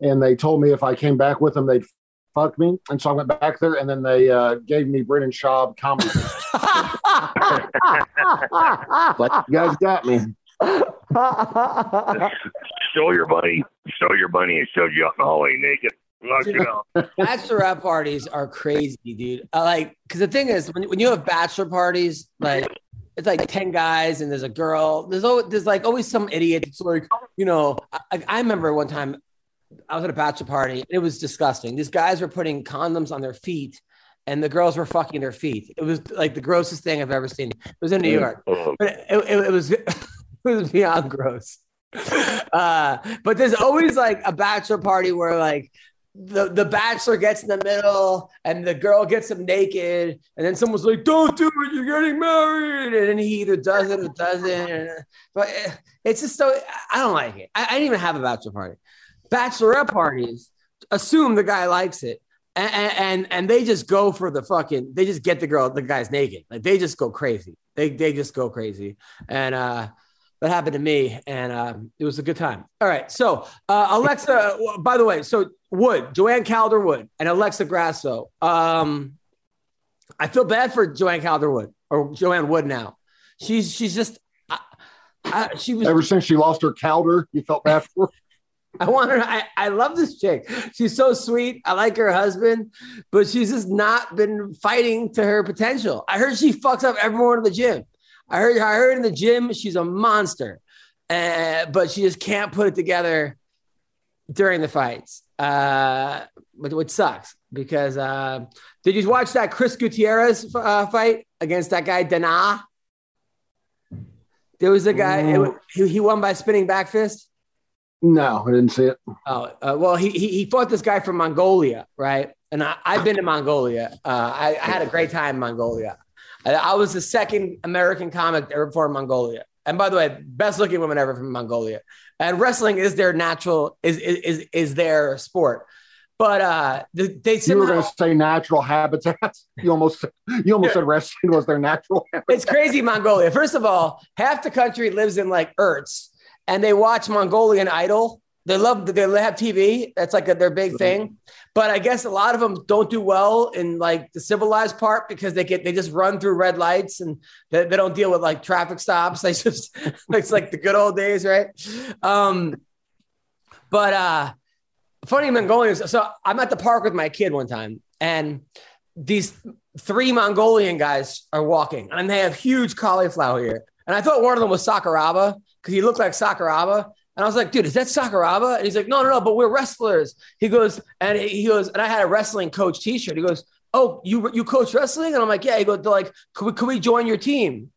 and they told me if I came back with them, they'd fuck me. And so I went back there, and then they uh, gave me Brendan Schaub comedy. but you guys got me. Show your bunny, show your bunny, and showed you out in the hallway naked. Knock you out. bachelorette parties are crazy, dude. I like because the thing is, when, when you have bachelor parties, like it's like ten guys and there's a girl. There's always there's like always some idiot. It's like you know. I, I remember one time I was at a bachelor party. It was disgusting. These guys were putting condoms on their feet, and the girls were fucking their feet. It was like the grossest thing I've ever seen. It was in New York, Oh, but it, it, it was it was beyond gross. Uh, but there's always like a bachelor party where like the, the bachelor gets in the middle and the girl gets him naked, and then someone's like, "Don't do it, you're getting married," and then he either does it or doesn't. But it's just so I don't like it. I, I didn't even have a bachelor party. Bachelorette parties assume the guy likes it. And, and and they just go for the fucking they just get the girl the guy's naked like they just go crazy they they just go crazy and uh that happened to me and um, it was a good time all right so uh, alexa by the way so wood joanne calderwood and alexa grasso um i feel bad for joanne calderwood or joanne wood now she's she's just I, I, she was Ever since she lost her Calder, you felt bad for her. I want her. I, I love this chick. She's so sweet. I like her husband, but she's just not been fighting to her potential. I heard she fucks up everyone in the gym. I heard I heard in the gym she's a monster, uh, but she just can't put it together during the fights. Uh, but which sucks because uh, did you watch that Chris Gutierrez uh, fight against that guy Dana? There was a guy. it he, he won by spinning back fist. No, I didn't see it. Oh, uh, well, he, he he fought this guy from Mongolia, right? And I, I've been to Mongolia. Uh, I, I had a great time in Mongolia. I, was the second American comic ever from Mongolia. And by the way, best looking woman ever from Mongolia. And wrestling is their natural is is is, is their sport. But uh, they, they You were going to say natural habitats. You almost you almost said wrestling was their natural habitat. it's crazy Mongolia. First of all, half the country lives in like yurts, and they watch Mongolian Idol. They love they have TV. That's like a, their big thing. But I guess a lot of them don't do well in like the civilized part because they get they just run through red lights and they, they don't deal with like traffic stops. They just it's like the good old days, right? Um, but uh, funny Mongolians. So I'm at the park with my kid one time, and these three Mongolian guys are walking, and they have huge cauliflower here. And I thought one of them was Sakuraba because he looked like Sakuraba. And I was like, dude, is that Sakuraba? And he's like, no, no, no, but we're wrestlers. He goes, and he goes, and I had a wrestling coach t-shirt. He goes, oh, you you coach wrestling? And I'm like, yeah. He goes, they're like, can we, can we join your team?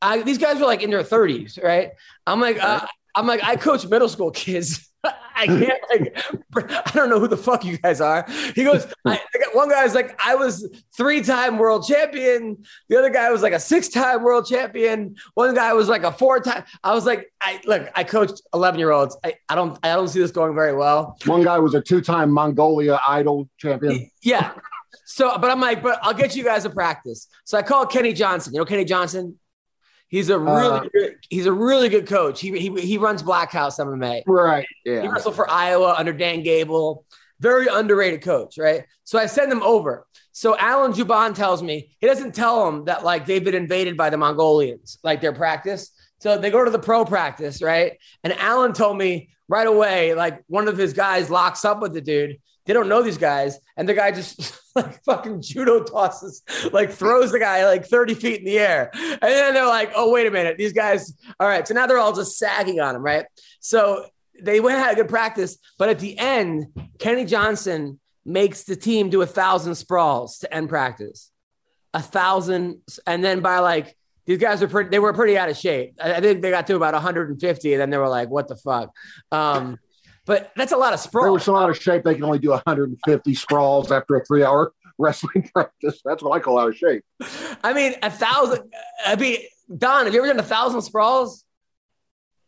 I, these guys were like in their 30s, right? I'm like, uh, I'm like, I coach middle school kids. I can't like I don't know who the fuck you guys are. He goes, I, I got one guy's like, I was three-time world champion. The other guy was like a six-time world champion. One guy was like a four-time. I was like, I look, I coached 11-year-olds. I, I don't I don't see this going very well. One guy was a two-time Mongolia idol champion. Yeah. So, but I'm like, but I'll get you guys a practice. So I called Kenny Johnson. You know Kenny Johnson? He's a really Uh, good, he's a really good coach. He, he he runs Black House MMA. Right. Yeah. He Yeah. wrestled for Iowa under Dan Gable. Very underrated coach, right? So I send him over. So Alan Jouban tells me he doesn't tell them that like they've been invaded by the Mongolians, like their practice. So they go to the pro practice, right? And Alan told me right away, like one of his guys locks up with the dude. They don't know these guys, and the guy just like fucking judo tosses, like throws the guy like 30 feet in the air. And then they're like, oh, wait a minute. These guys, all right. So now they're all just sagging on him, right? So they went had a good practice, but at the end, Kenny Johnson makes the team do a thousand sprawls to end practice. A thousand, and then by like these guys were pretty, they were pretty out of shape. I, I think they got to about 150, and then they were like, "What the fuck?" Um, but that's a lot of sprawl. They were sprawls. so out of shape they can only do 150 sprawls after a three-hour wrestling practice. That's what I call out of shape. I mean, a thousand. I mean, Don, have you ever done a thousand sprawls?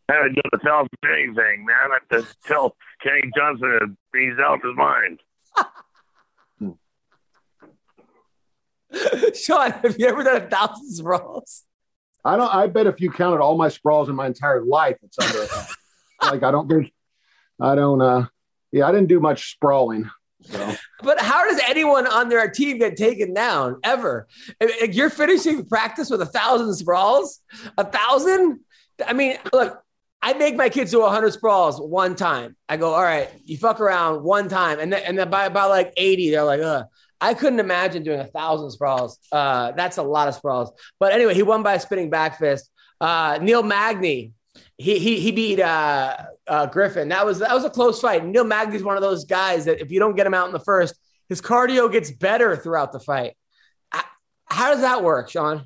I haven't done a thousand anything, man. I have to tell Kenny Johnson he's out of his mind. Sean, have you ever done a thousand sprawls? I don't. I bet if you counted all my sprawls in my entire life, it's under a thousand. like I don't think. I don't. uh Yeah, I didn't do much sprawling. So But how does anyone on their team get taken down ever? You're finishing practice with a thousand sprawls, a thousand. I mean, look, I make my kids do a hundred sprawls one time. I go, all right, you fuck around one time, and then and then by about like eighty, they're like, ugh. I couldn't imagine doing a thousand sprawls. Uh, that's a lot of sprawls. But anyway, he won by a spinning back fist. Uh, Neil Magny, he he he beat uh, uh, Griffin. That was that was a close fight. Neil Magny's one of those guys that if you don't get him out in the first, his cardio gets better throughout the fight. How does that work, Sean?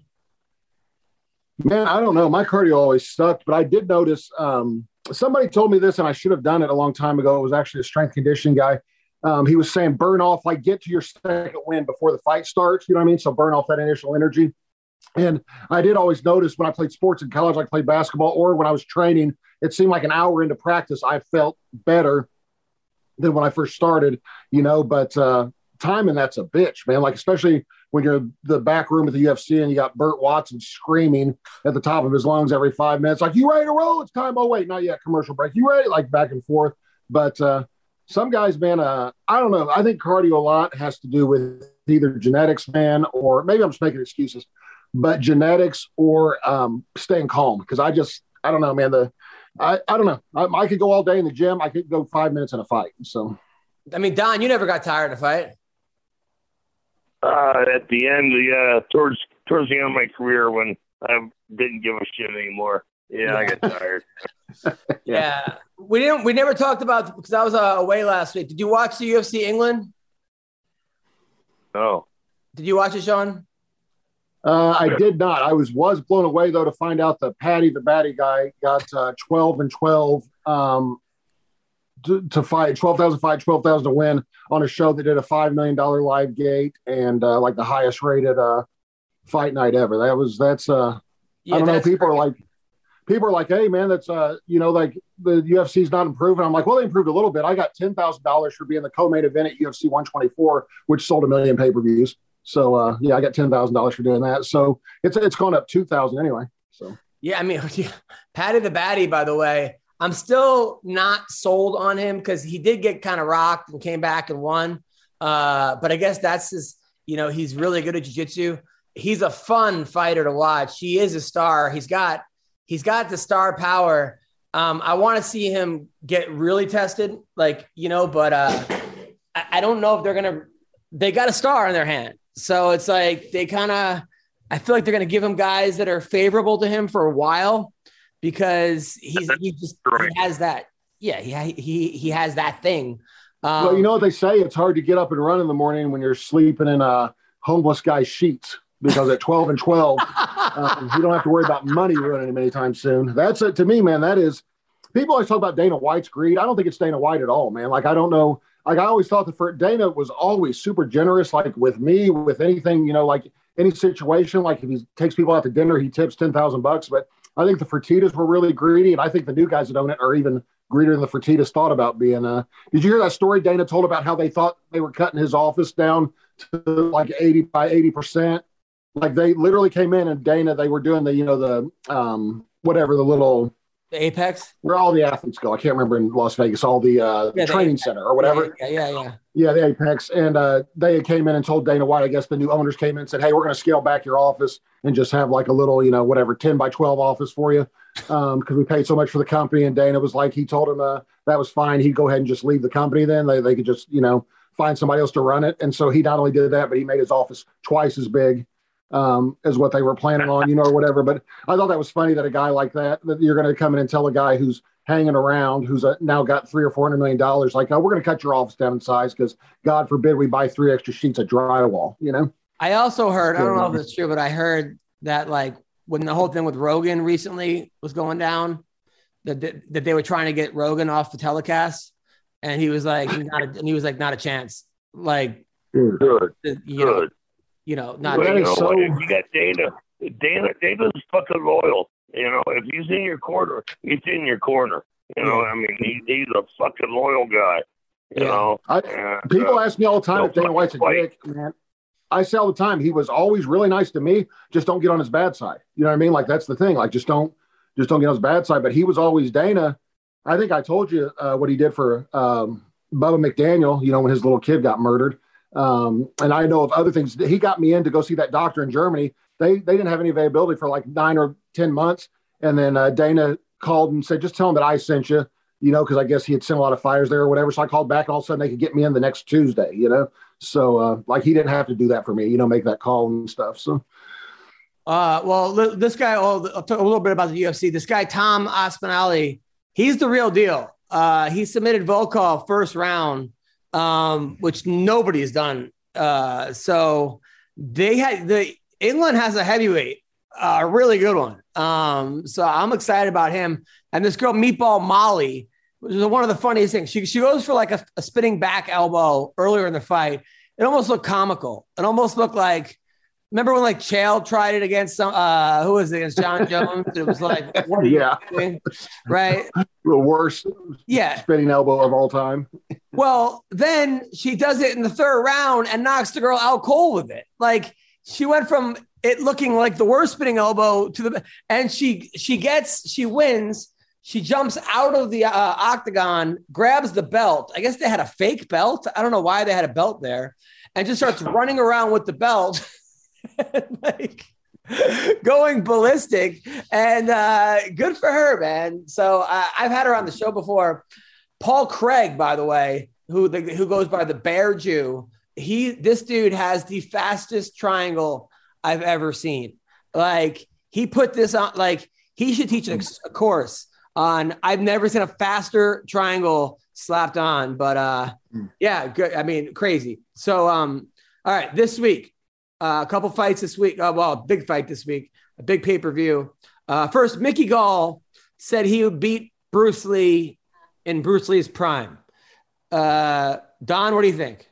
Man, I don't know. My cardio always sucked, but I did notice um, somebody told me this, and I should have done it a long time ago. It was actually a strength conditioning guy. Um, he was saying burn off, like get to your second win before the fight starts. You know what I mean? So burn off that initial energy. And I did always notice when I played sports in college, like played basketball, or when I was training, it seemed like an hour into practice, I felt better than when I first started, you know. But uh, timing, that's a bitch, man. Like, especially when you're the back room at the UFC and you got Burt Watson screaming at the top of his lungs every five minutes, like, you ready to roll? It's time. Oh, wait, not yet. Commercial break. You ready? Like, back and forth. But uh, some guys, man, uh, I don't know. I think cardio a lot has to do with either genetics, man, or maybe I'm just making excuses, but genetics or um, staying calm. Because I just, I don't know, man. The I, I don't know. I, I could go all day in the gym. I could go five minutes in a fight. So I mean, Don, you never got tired in a fight. Uh, at the end, yeah, towards towards the end of my career when I didn't give a shit anymore. Yeah, I got tired. Yeah. We didn't we never talked about because I was uh, away last week. Did you watch the UFC England? No. Did you watch it, Sean? Uh, I did not. I was was blown away though to find out that Paddy the Baddy guy got uh, twelve and twelve um, to, to fight twelve thousand fight, twelve thousand to win on a show that did a five million dollar live gate and uh, like the highest rated uh, fight night ever. That was that's uh, Yeah, I don't know. that's People are like, people are like, hey man, that's uh, you know, like the UFC's not improving. I'm like, well, they improved a little bit. I got ten thousand dollars for being the co-main event at UFC 124, which sold a million pay-per-views. So uh, yeah, I got ten thousand dollars for doing that. So it's it's gone up two thousand anyway. So Yeah, I mean, yeah. Paddy the Baddy, by the way, I'm still not sold on him because he did get kind of rocked and came back and won. Uh, but I guess that's his, you know, he's really good at jiu-jitsu. He's a fun fighter to watch. He is a star. He's got he's got the star power. Um, I want to see him get really tested, like, you know, but uh I, I don't know if they're gonna they got a star in their hand. So it's like they kind of I feel like they're going to give him guys that are favorable to him for a while because he's he just he has that yeah he he he has that thing. Um, well, you know what they say? It's hard to get up and run in the morning when you're sleeping in a homeless guy's sheets because at 12 and 12, um, you don't have to worry about money running him anytime soon. That's it to me, man. That is people always talk about Dana White's greed. I don't think it's Dana White at all, man. Like I don't know. Like I always thought that for Dana was always super generous. Like with me, with anything, you know, like any situation. Like if he takes people out to dinner, he tips ten thousand bucks. But I think the Fertitas were really greedy, and I think the new guys that own it are even greedier than the Fertitas thought about being. Uh, did you hear that story Dana told about how they thought they were cutting his office down to like eighty by eighty percent? Like they literally came in and Dana, they were doing the you know the um whatever the little The Apex. where all the athletes go. I can't remember in Las Vegas, all the uh, Yeah, the training Apex. center or whatever. Yeah, yeah, yeah. Yeah, the Apex. And uh, they came in and told Dana White, I guess the new owners came in and said, Hey, we're going to scale back your office and just have like a little, you know, whatever, 10 by 12 office for you. Um, because we paid so much for the company. And Dana was like, he told him uh, that was fine. He'd go ahead and just leave the company then. They, they could just, you know, find somebody else to run it. And so he not only did that, but he made his office twice as big um, as what they were planning on, you know, or whatever. But I thought that was funny that a guy like that, that you're going to come in and tell a guy who's hanging around, who's uh now got three or four hundred million dollars, like, oh, we're going to cut your office down in size because God forbid we buy three extra sheets of drywall, you know? I also heard, I don't know if it's true, but I heard that like when the whole thing with Rogan recently was going down, that that, that they were trying to get Rogan off the telecast, and he was like, not a, and he was like, not a chance. Like, Good, you know, good. You know, not. But, that you know, so- you got Dana, Dana, Dana's fucking loyal. You know, if he's in your corner, he's in your corner. You know, I mean, he, he's a fucking loyal guy. You Yeah. know, I, And, people uh, ask me all the time if Dana White's a like- dick, man. I say all the time, he was always really nice to me. Just don't get on his bad side. You know what I mean? Like that's the thing. Like just don't, just don't get on his bad side. But he was always Dana. I think I told you uh, what he did for um, Bubba McDaniel. You know when his little kid got murdered. Um, and I know of other things. He got me in to go see that doctor in Germany. They they didn't have any availability for like nine or ten months. And then uh, Dana called and said, just tell him that I sent you. You know, because I guess he had sent a lot of fires there or whatever. So I called back, and all of a sudden they could get me in the next Tuesday. You know, so uh, like he didn't have to do that for me. You know, make that call and stuff. So Uh, well, this guy, oh, I'll talk a little bit about the UFC. This guy, Tom Aspinall, he's the real deal. Uh, he submitted Volkov first round, um, which nobody's done. Uh, so they had the England has a heavyweight, uh, a really good one. Um, so I'm excited about him. And this girl, Meatball Molly, which is one of the funniest things. She she goes for like a, a spinning back elbow earlier in the fight. It almost looked comical. It almost looked like Remember when like Chael tried it against some uh who was it against Jon Jones? It was like what yeah? Right? the worst Yeah. spinning elbow of all time. Well, then she does it in the third round and knocks the girl out cold with it. Like she went from it looking like the worst spinning elbow to the and she she gets she wins. She jumps out of the uh, octagon, grabs the belt. I guess they had a fake belt. I don't know why they had a belt there, and just starts running around with the belt, like going ballistic. And uh, good for her, man. So uh, I've had her on the show before. Paul Craig, by the way, who the, who goes by the Bear Jew. He this dude has the fastest triangle I've ever seen. Like he put this on. Like he should teach a, a course on. I've never seen a faster triangle slapped on. But uh, yeah, good. I mean, crazy. So um, all right, this week, uh, a couple fights this week. Uh, well, a big fight this week, a big pay per view. Uh, first, Mickey Gall said he would beat Bruce Lee in Bruce Lee's prime. Uh, Don, what do you think?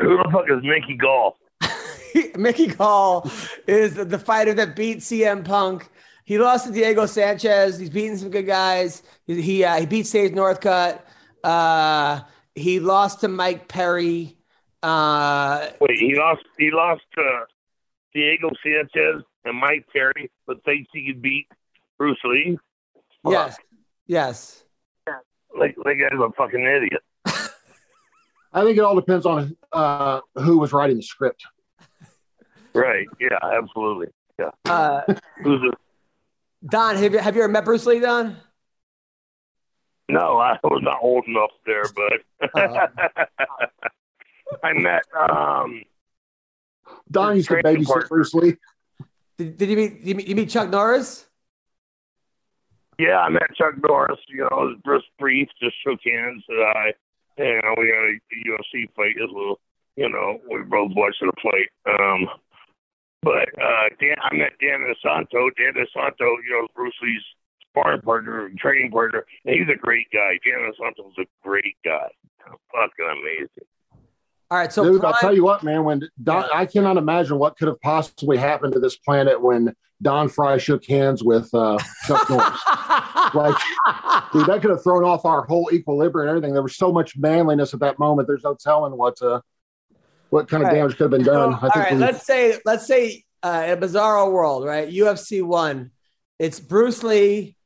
who the fuck is Mickey Gall? Mickey Gall is the, the fighter that beat CM Punk. He lost to Diego Sanchez. He's beaten some good guys. He he, uh, he beat Sage Northcutt. Uh, he lost to Mike Perry. Uh, Wait, he lost. He lost to Diego Sanchez and Mike Perry, but thinks he could beat Bruce Lee. yes, yes. Like, that guy's a fucking idiot. I think it all depends on uh, who was writing the script. Right? Yeah, absolutely. Yeah. Uh, Who's a, Don, have you have you ever met Bruce Lee, Don? no, I was not old enough there, but Uh, I met. um Don used to babysit. Bruce Lee. did, did you meet you meet, you meet Chuck Norris? Yeah, I met Chuck Norris. You know, Bruce was just brief, just shook hands. Said I, you know, we had a UFC fight as well. You know, we both watched the fight. Um, but uh, Dan, I met Dan Inosanto. Dan Inosanto, you know, Bruce Lee's sparring partner, training partner, and he's a great guy. Dan Hunter's a great guy. Fucking amazing. All right, so Dude, Prime- I'll tell you what, man. When Don, I cannot imagine what could have possibly happened to this planet when Don Frye shook hands with uh, Chuck Norris. like, dude, that could have thrown off our whole equilibrium and everything. There was so much manliness at that moment. There's no telling what uh, what kind of All right. damage could have been done. So, I think right, we- let's say let's say uh, in a bizarro world, right? UFC one, it's Bruce Lee,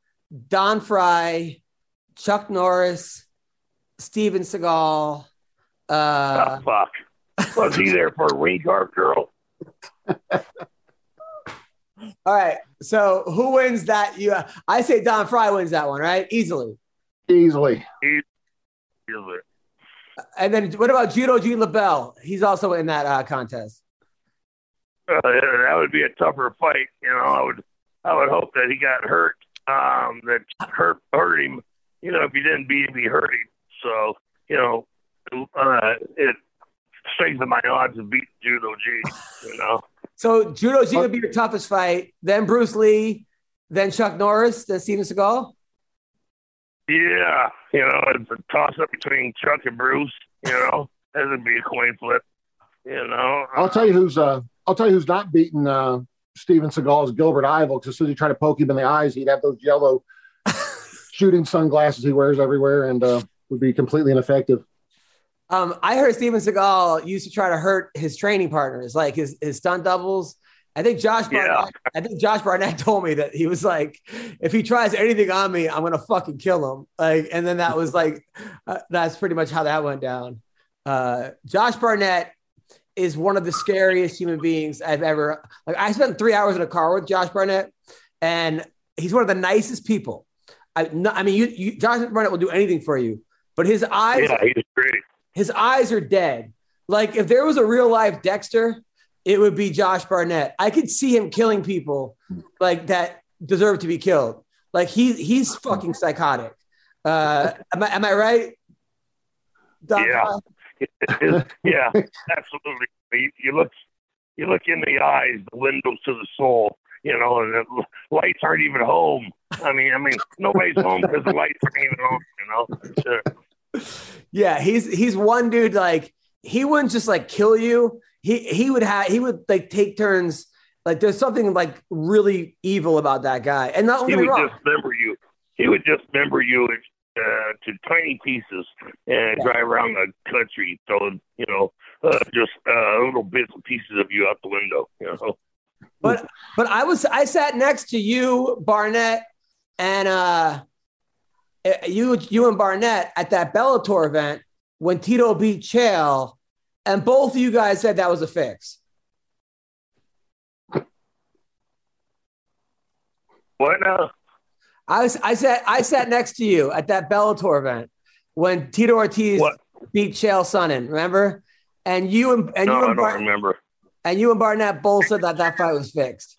Don Frye, Chuck Norris, Steven Seagal. Uh, oh, fuck. Was he there for a ring guard girl? all right, so who wins that? You, I say Don Frye wins that one, right? Easily. easily. And then what about Judo Gene LeBell? He's also in that uh, contest. Uh, that would be a tougher fight. You know, I would, I would hope that he got hurt. Um, that hurt hurt him. You know, if he didn't beat him, he hurt him. So, you know, uh, it strengthened my odds of beating Judo Gene. You know, So Judo Gene would be your toughest fight. Then Bruce Lee, then Chuck Norris, then Steven Seagal. yeah, you know, it's a toss up between Chuck and Bruce. You know, that would be a coin flip. You know, I'll tell you who's uh, I'll tell you who's not beating uh, Steven Seagal is Gilbert Yvel. Because as soon as you try to poke him in the eyes, he'd have those yellow shooting sunglasses he wears everywhere, and uh, would be completely ineffective. Um, I heard Steven Seagal used to try to hurt his training partners, like his his stunt doubles. I think Josh Yeah. Barnett. I think Josh Barnett told me that he was like, if he tries anything on me, I'm gonna fucking kill him. Like, and then that was like, uh, that's pretty much how that went down. Uh, Josh Barnett is one of the scariest human beings I've ever. Like, I spent three hours in a car with Josh Barnett, and he's one of the nicest people. I, no, I mean, you, you, Josh Barnett will do anything for you, but his eyes yeah, he's great. His eyes are dead. Like if there was a real life Dexter, it would be Josh Barnett. I could see him killing people like that deserve to be killed. Like he he's fucking psychotic. Uh, am I am I right? Yeah. Yeah, absolutely. You, you look, you look in the eyes, the windows to the soul. You know, and the lights aren't even home. I mean, I mean, nobody's home because the lights aren't even on. You know. Yeah, he's he's one dude like he wouldn't just like kill you. He he would have he would like take turns. Like there's something like really evil about that guy. And not only he would wrong. just member you. He would just member you uh, to tiny pieces and Yeah. drive around the country throwing, you know, uh, just uh, little bits and pieces of you out the window. You know. But but I was I sat next to you, Barnett, and uh Uh, you you and Barnett at that Bellator event when Tito beat Chael, and both of you guys said that was a fix. What now? I was I sat I sat next to you at that Bellator event when Tito Ortiz What? beat Chael Sonnen, remember? And you and and no, you and don't Bar- remember. and you and Barnett both said that that fight was fixed.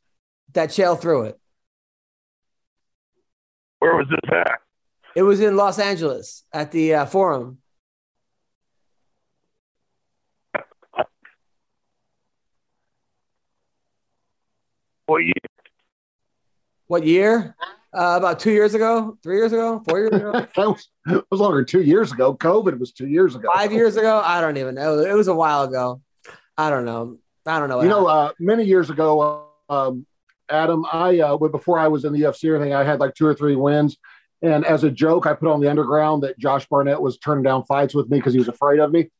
That Chael threw it. Where was this at? It was in Los Angeles at the uh, Forum. What year? What year? Uh, about two years ago, three years ago, four years ago, that was, it was longer two years ago. COVID was two years ago. five years ago. I don't even know. It was a while ago. I don't know. I don't know. You know, uh, many years ago, um, Adam, I uh, before I was in the UFC or anything, I had like two or three wins. And as a joke, I put on the underground that Josh Barnett was turning down fights with me because he was afraid of me.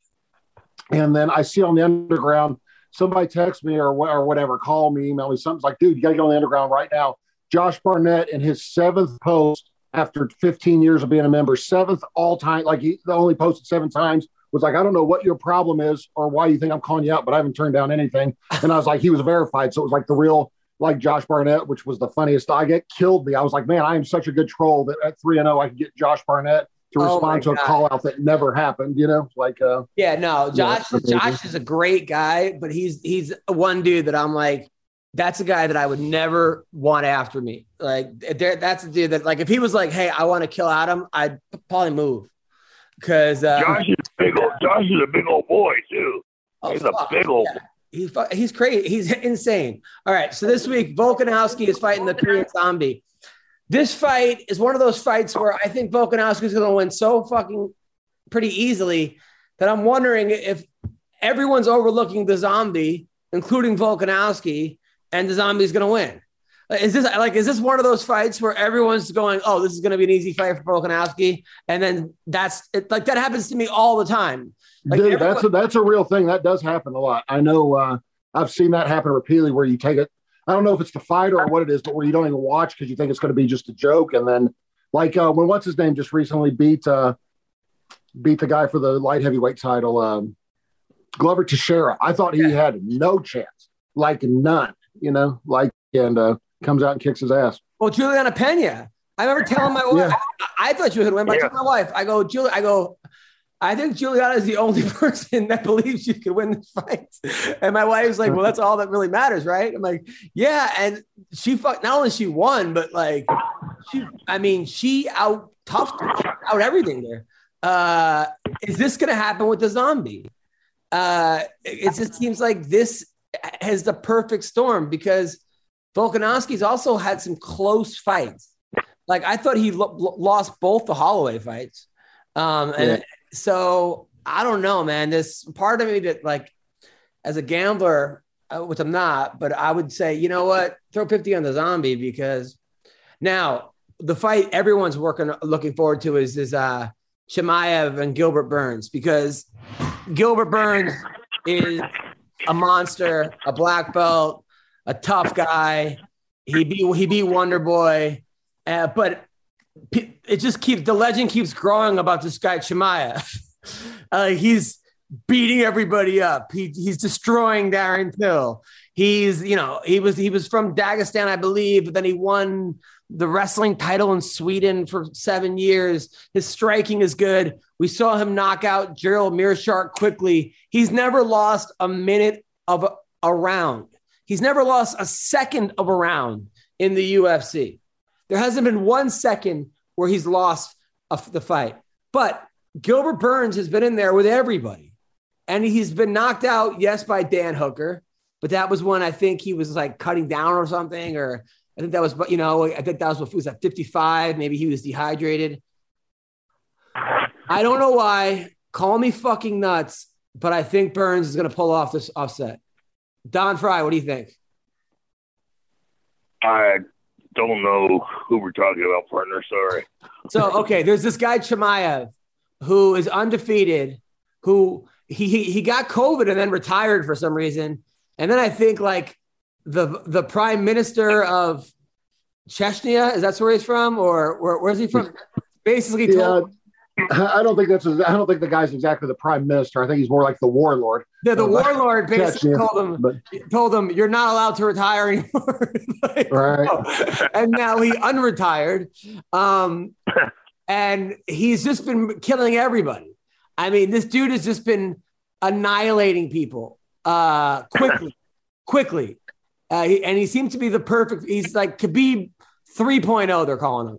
And then I see on the underground, somebody text me or, or whatever, call me, email me, something's like, dude, you got to get on the underground right now. Josh Barnett in his seventh post after 15 years of being a member, seventh all time, like he the only posted seven times, was like, I don't know what your problem is or why you think I'm calling you out, but I haven't turned down anything. And I was like, he was verified. So it was like the real, like Josh Barnett, which was the funniest. I get killed me. I was like, man, I am such a good troll that at 3 and 0, I can get Josh Barnett to Oh respond to a God. call out that never happened, you know? Like, uh, yeah, no, Josh. Yeah, Josh is a great guy, but he's he's one dude that I'm like, that's a guy that I would never want after me. Like, there, that's a dude that like if he was like, hey, I want to kill Adam, I'd probably move because uh, Josh is big old. Josh is a big old boy too. oh, He's a big old. yeah. Fu- he's crazy. He's insane. All right. So this week, Volkanovski is fighting the Korean Zombie. this fight is one of those fights where I think Volkanovski is going to win so fucking pretty easily that I'm wondering if everyone's overlooking the zombie, including Volkanovski, and the zombie is going to win. Is this like is this one of those fights where everyone's going, "Oh, this is going to be an easy fight for Volkanovski," and then that's it, like that happens to me all the time. Like Dude, everyone- that's a, that's a real thing. That does happen a lot. I know. Uh, I've seen that happen repeatedly, where you take it. I don't know if it's the fight or what it is, but where you don't even watch because you think it's going to be just a joke, and then like uh, when what's his name just recently beat uh, beat the guy for the light heavyweight title, um, Glover Teixeira. I thought he had no chance, like none. You know, like and uh, comes out and kicks his ass. Well, Julianna Peña. I remember telling my wife, Yeah. I, I thought she was going to win, but I told my wife, I go, Julie, I go, I think Julianna is the only person that believes she could win this fight. And my wife's like, well, that's all that really matters, right? I'm like, yeah. And she fuck, not only she won, but like, she, I mean, she out toughed out everything there. Uh, is this to happen with the zombie? Uh, it just seems like this has the perfect storm because Volkanovski's also had some close fights. Like I thought he lo- lo- lost both the Holloway fights. Um, and so I don't know, man. This part of me that like, as a gambler, uh, which I'm not, but I would say, you know what, throw 50 on the zombie because now the fight everyone's working, looking forward to is is uh, Chimaev and Gilbert Burns because Gilbert Burns is a monster, a black belt, a tough guy. He beat he beat Wonder Boy, uh, but it just keeps the legend keeps growing about this guy Chimaev. uh, he's beating everybody up. He, he's destroying Darren Till. He's you know he was he was from Dagestan, I believe, but then he won the wrestling title in Sweden for seven years. His striking is good. We saw him knock out Gerald Meerschaert quickly. He's never lost a minute of a round. He's never lost a second of a round in the UFC. There hasn't been one second where he's lost a, the fight. But Gilbert Burns has been in there with everybody. And he's been knocked out, yes, by Dan Hooker. But that was when I think he was like cutting down or something. Or I think that was, you know, I think that was what was at 55. Maybe he was dehydrated. I don't know why. Call me fucking nuts. But I think Burns is going to pull off this offset. Don Frye, what do you think? I don't know who we're talking about, partner. Sorry. So okay, there's this guy Chimaev who is undefeated, who he, he he got COVID and then retired for some reason, and then I think like the the prime minister of Chechnya is that where he's from, or where, where's he from? Basically, Yeah, told, I don't think that's. I don't think the guy's exactly the prime minister. I think he's more like the warlord. the, the uh, warlord basically told him But told him you're not allowed to retire anymore. Like, Right. no. And now he unretired. Um, and he's just been killing everybody. I mean, this dude has just been annihilating people uh, quickly, quickly. Uh, he, and he seems to be the perfect. He's like Khabib 3.0. They're calling him,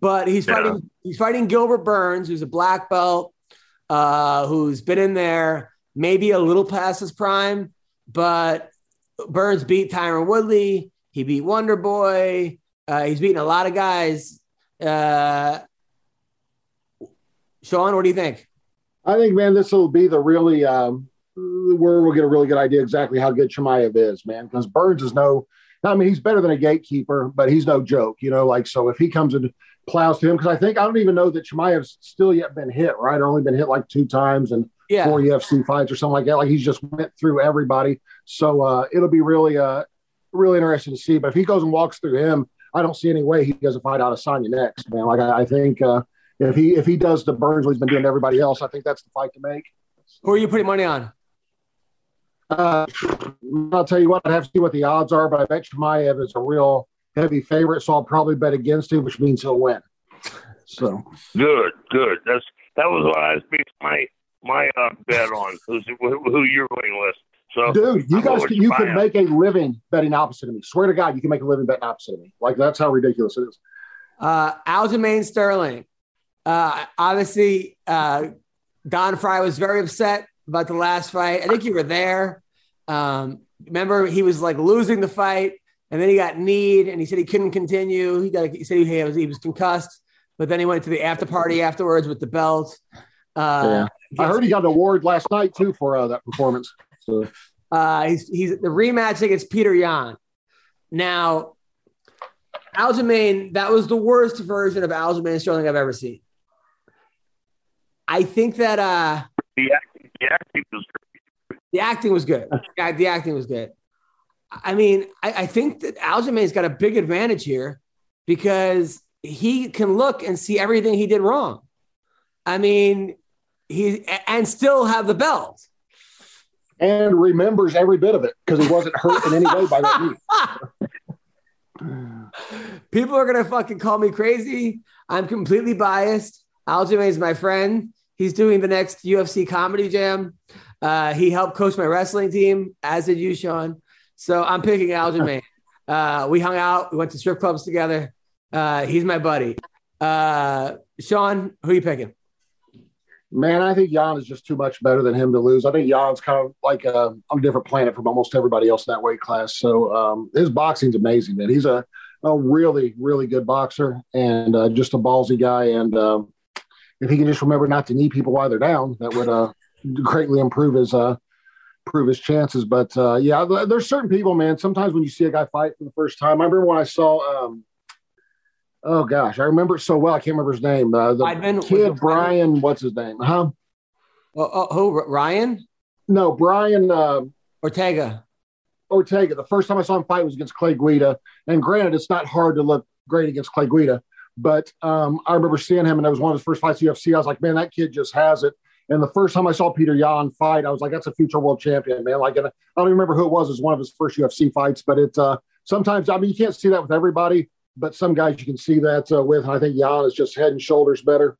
but he's Yeah. fighting. He's fighting Gilbert Burns, who's a black belt, uh, who's been in there maybe a little past his prime, but Burns beat Tyron Woodley. He beat Wonder Boy. Uh, he's beaten a lot of guys. Uh, Sean, what do you think? I think, man, this will be the really um, where we'll get a really good idea exactly how good Chimaev is, man. Because Burns is no, I mean, he's better than a gatekeeper, but he's no joke, you know. Like, so if he comes and plows to him, because I think I don't even know that Chimaev's still yet been hit, right? Or only been hit like two times and Yeah, four UFC fights or something like that. Like he's just went through everybody. So uh, it'll be really, uh, really interesting to see. But if he goes and walks through him, I don't see any way he doesn't fight out of Sonya next, man. Like I, I think uh, if he if he does the Burns what he's been doing to everybody else, I think that's the fight to make. who are you putting money on? Uh, I'll tell you what, I'd have to see what the odds are, but I bet Chimaev is a real heavy favorite, so I'll probably bet against him, which means he'll win. So Good, good. That's that was what I was my my uh, bet on. Who's who, who you're going with? So, dude, you I'm guys can, you Chimaev. can make a living betting opposite of me. Swear to God, you can make a living betting opposite of me. Like that's how ridiculous it is. Uh, Aljamain Sterling. Uh, obviously, uh, Don Frye was very upset about the last fight. I think you were there. Um, remember, he was like losing the fight, and then he got kneed, and he said he couldn't continue. He got he said he was he was concussed, but then he went to the after party afterwards with the belt. Uh, I heard he got an award last night too for uh, that performance. So uh, he's he's the rematch against Petr Yan. Now, Aljamain, that was the worst version of Aljamain Sterling I've ever seen. I think that uh, The acting, the acting was great. the acting was good. Yeah, the acting was good. I mean, I, I think that Aljamain's got a big advantage here because he can look and see everything he did wrong. I mean, he and still have the belt. and remembers every bit of it because he wasn't hurt in any way by that. People are gonna fucking call me crazy. I'm completely biased. Aljamain is my friend. He's doing the next UFC comedy jam. Uh, he helped coach my wrestling team, as did you, Sean. So I'm picking Aljamain. Uh, we hung out. We went to strip clubs together. Uh, he's my buddy. Uh, Sean, who are you picking? Man, I think Yan is just too much better than him to lose. I think Yan's kind of like uh, on a different planet from almost everybody else in that weight class. So um, his boxing's amazing, man. He's a, a really, really good boxer and uh, just a ballsy guy. And um, if he can just remember not to knee people while they're down, that would uh, greatly improve his uh, improve his chances. But uh, yeah, th- there's certain people, man. Sometimes when you see a guy fight for the first time, I remember when I saw. Um, Oh gosh, I remember it so well. I can't remember his name. Uh, the Weidman? Kid Brian, what's his name? Huh? Oh, oh, who? Ryan No, Brian uh, Ortega. Ortega. The first time I saw him fight was against Clay Guida. And granted, it's not hard to look great against Clay Guida, but um, I remember seeing him, and it was one of his first fights at UFC. I was like, man, that kid just has it. And the first time I saw Peter Yan fight, I was like, that's a future world champion, man. Like, and I don't even remember who it was. It was one of his first UFC fights, but it uh, sometimes, I mean, you can't see that with everybody, but some guys you can see that uh, with. And I think Yan is just head and shoulders better.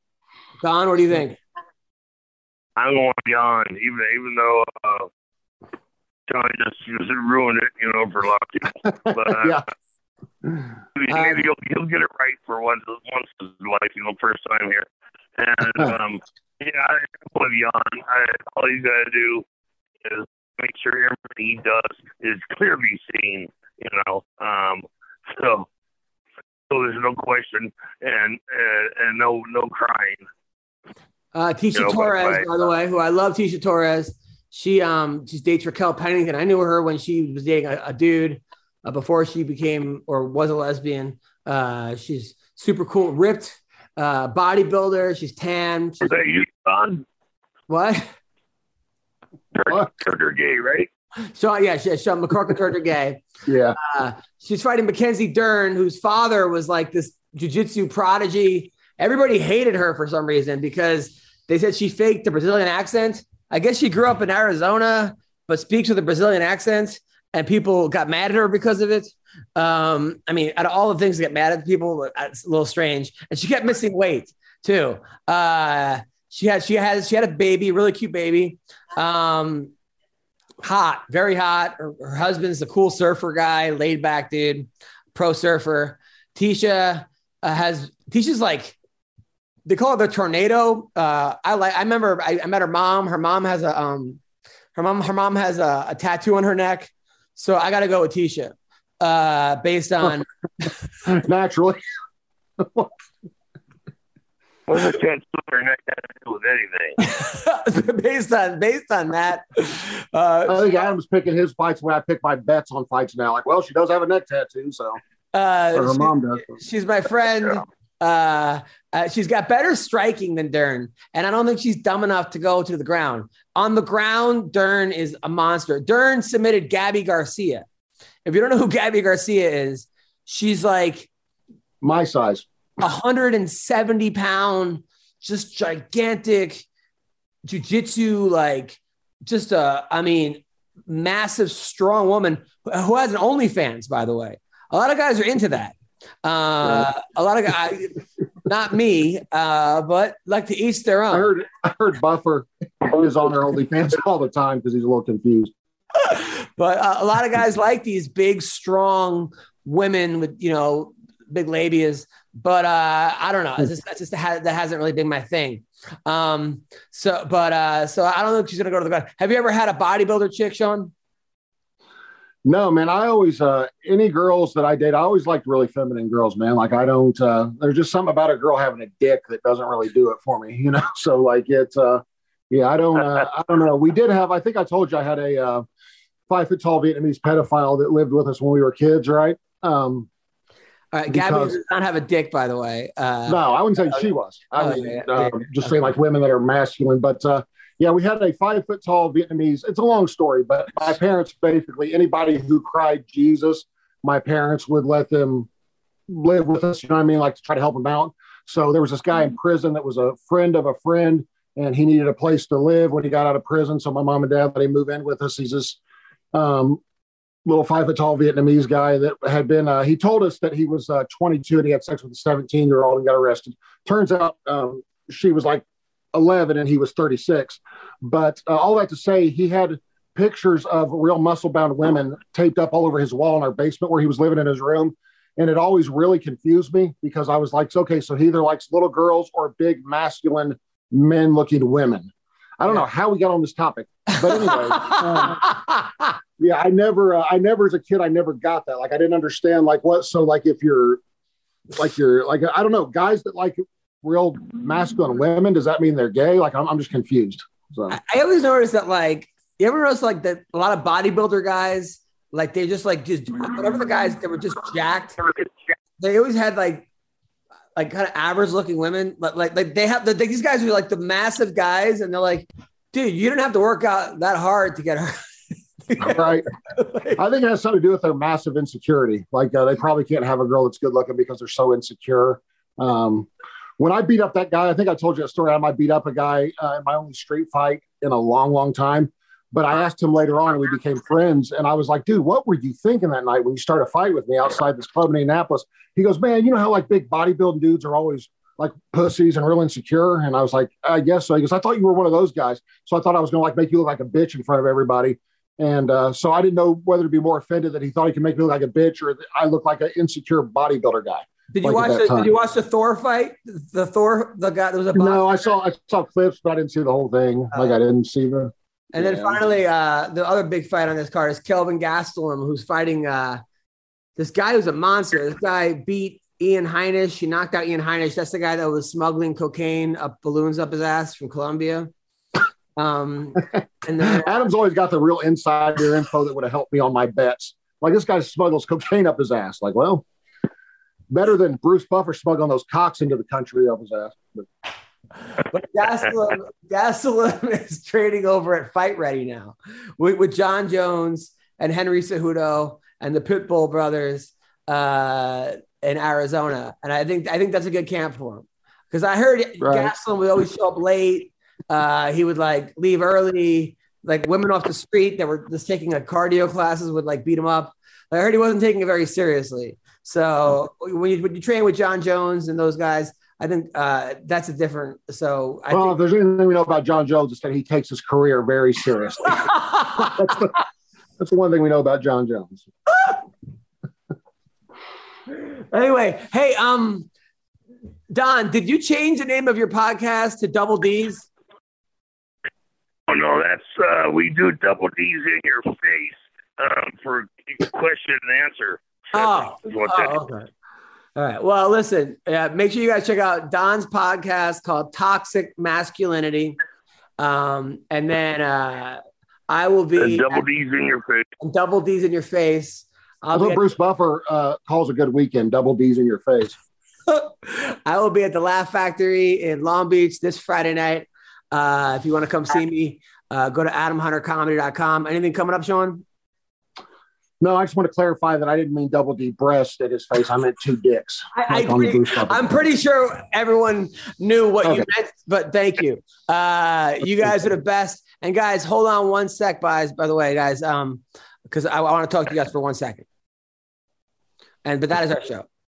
Don, what do you think? I'm going beyond, even even though uh, Johnny just, just ruined it, you know, for a lot of people. But uh, yeah. maybe, maybe he'll, he'll get it right for once once in his life, you know, first time here. And um, yeah, I Yan. I, all you gotta do is make sure everything he does is clearly seen, you know. Um, so so there's no question and uh, and no no crying. Uh, Tecia You know, Torres, right. by the way, who I love, Tecia Torres. She um she dates Raquel Pennington. I knew her when she was dating a, a dude uh, before she became or was a lesbian. Uh, she's super cool, ripped, uh, bodybuilder. She's tan. She's, Is that you, Don? what? Turned, turned gay, right? So yeah, she, Sean McCorkle turned her gay. Yeah. Uh, she's fighting Mackenzie Dern, whose father was like this jujitsu prodigy. Everybody hated her for some reason because they said she faked the Brazilian accent. I guess she grew up in Arizona, but speaks with a Brazilian accent, and people got mad at her because of it. Um, I mean, out of all the things that get mad at people, it's a little strange. And she kept missing weight too. Uh, she had she had she had a baby, really cute baby. Um, hot, very hot. Her, her husband's a cool surfer guy, laid back dude, pro surfer. Tecia uh, has Tecia's like they call her the tornado. Uh, I like. I remember I, I met her mom. Her mom has a um, her mom her mom has a, a tattoo on her neck. So I got to go with Tecia, uh, based on Naturally. What's a chance her neck got to do with anything? based on based on that. I Uh, think Adam's picking his fights when I pick my bets on fights now. Like, well, she does have a neck tattoo, so uh, her she- mom does. She's my friend. Uh, uh, she's got better striking than Dern, and I don't think she's dumb enough to go to the ground. On the ground, Dern is a monster. Dern submitted Gabi Garcia. If you don't know who Gabi Garcia is, she's like My size. 170 pound, just gigantic jujitsu, like just a, I mean, massive, strong woman who has an OnlyFans, by the way. A lot of guys are into that. Uh, a lot of guys, not me, uh, but like to each their I own. heard I heard Buffer is on her OnlyFans all the time because he's a little confused. but uh, a lot of guys like these big, strong women with you know big labias. But uh, I don't know. It's just, that's just that hasn't really been my thing. Um, so, but uh, so I don't know if she's gonna go to the. Have you ever had a bodybuilder chick, Sean? No, man, I always uh any girls that I date, I always liked really feminine girls, man. Like I don't uh there's just something about a girl having a dick that doesn't really do it for me, you know. So like it's uh yeah, I don't uh I don't know. We did have I think I told you I had a uh five foot tall Vietnamese pedophile that lived with us when we were kids, right? Um All right, Gabi Because- does not have a dick, by the way. Uh, no, I wouldn't say she was. I Oh, mean, yeah, uh, yeah, just okay. saying like women that are masculine. But uh, yeah, we had a five foot tall Vietnamese. It's a long story, but my parents basically anybody who cried Jesus, my parents would let them live with us. You know what I mean? Like to try to help them out. So there was this guy in prison that was a friend of a friend, and he needed a place to live when he got out of prison. So my mom and dad let him move in with us. He's this um, little five foot tall Vietnamese guy that had been, uh, he told us that he was uh, 22 and he had sex with a 17 year old and got arrested. Turns out um, she was like 11 and he was 36. But uh, all that to say, he had pictures of real muscle bound women taped up all over his wall in our basement where he was living in his room. And it always really confused me because I was like, okay, so he either likes little girls or big masculine men looking women. I don't know how we got on this topic, but anyway, um, yeah, I never, uh, I never as a kid, I never got that. Like, I didn't understand like what. So, like, if you're, like, you're like, I don't know, guys that like real masculine women, does that mean they're gay? Like, I'm, I'm just confused. So, I I always notice that, like, you ever notice like that a lot of bodybuilder guys, like they just like just whatever the guys that were just jacked, they always had like like kind of average looking women, but like like they have the, these guys are like the massive guys, and they're like, dude, you don't have to work out that hard to get her. right. I think it has something to do with their massive insecurity. Like, uh, they probably can't have a girl that's good looking because they're so insecure. Um, when I beat up that guy, I think I told you a story. I might beat up a guy uh, in my only street fight in a long, long time. But I asked him later on, and we became friends. And I was like, dude, what were you thinking that night when you started a fight with me outside this club in Indianapolis? He goes, man, you know how like big bodybuilding dudes are always like pussies and real insecure. And I was like, I guess so. He goes, I thought you were one of those guys. So I thought I was going to like make you look like a bitch in front of everybody. And uh, so I didn't know whether to be more offended that he thought he could make me look like a bitch or I look like an insecure bodybuilder guy. Did you Like at watch? The, time. did you watch the Thor fight? The Thor, the guy. There was a No, I saw I saw clips, but I didn't see the whole thing. Like I didn't see the. And then finally, uh, the other big fight on this card is Kelvin Gastelum, who's fighting uh, this guy who's a monster. This guy beat Ian Heinisch. He knocked out Ian Heinisch. That's the guy that was smuggling cocaine up balloons up his ass from Colombia. Um, and then Adam's always got the real insider info that would have helped me on my bets. Like this guy smuggles cocaine up his ass. Like, well, better than Bruce Buffer smuggling those cocks into the country of his ass. But but Gastelum, Gastelum is trading over at Fight Ready now with, with Jon Jones and Henry Cejudo and the Pitbull brothers uh, in Arizona. And I think I think that's a good camp for him because I heard Right. Gastelum would always show up late. Uh, he would like leave early. Like women off the street that were just taking like cardio classes would like beat him up. I heard he wasn't taking it very seriously. So when you, when you train with Jon Jones and those guys, I think uh, that's a different. So I well, think if there's anything we know about Jon Jones, it's that he takes his career very seriously. that's, the, that's the one thing we know about Jon Jones. anyway, hey, um, Don, did you change the name of your podcast to Double D's? Oh no, that's uh, we do double D's in your face um, for question and answer. Oh, Is what that oh, okay. All right. Well, listen, uh, make sure you guys check out Don's podcast called Toxic Masculinity. Um, and then uh, I will is. be double D's in your face. at Double D's in your face. I'll That's be what at- Bruce Buffer uh, calls a good weekend. Double D's in your face. I will be at the Laugh Factory in Long Beach this Friday night. Uh, if you want to come see me, uh, go to adamhuntercomedy.com. Anything coming up, Sean? No, I just want to clarify that I didn't mean double D breast at his face. I meant two dicks. I, I Like on the agree. Bruce Buffer. I'm pretty sure everyone knew what you meant, but thank you. Uh, you guys are the best. And guys, hold on one sec, guys. By the way, guys, um, because I, I want to talk to you guys for one second. And but that is our show.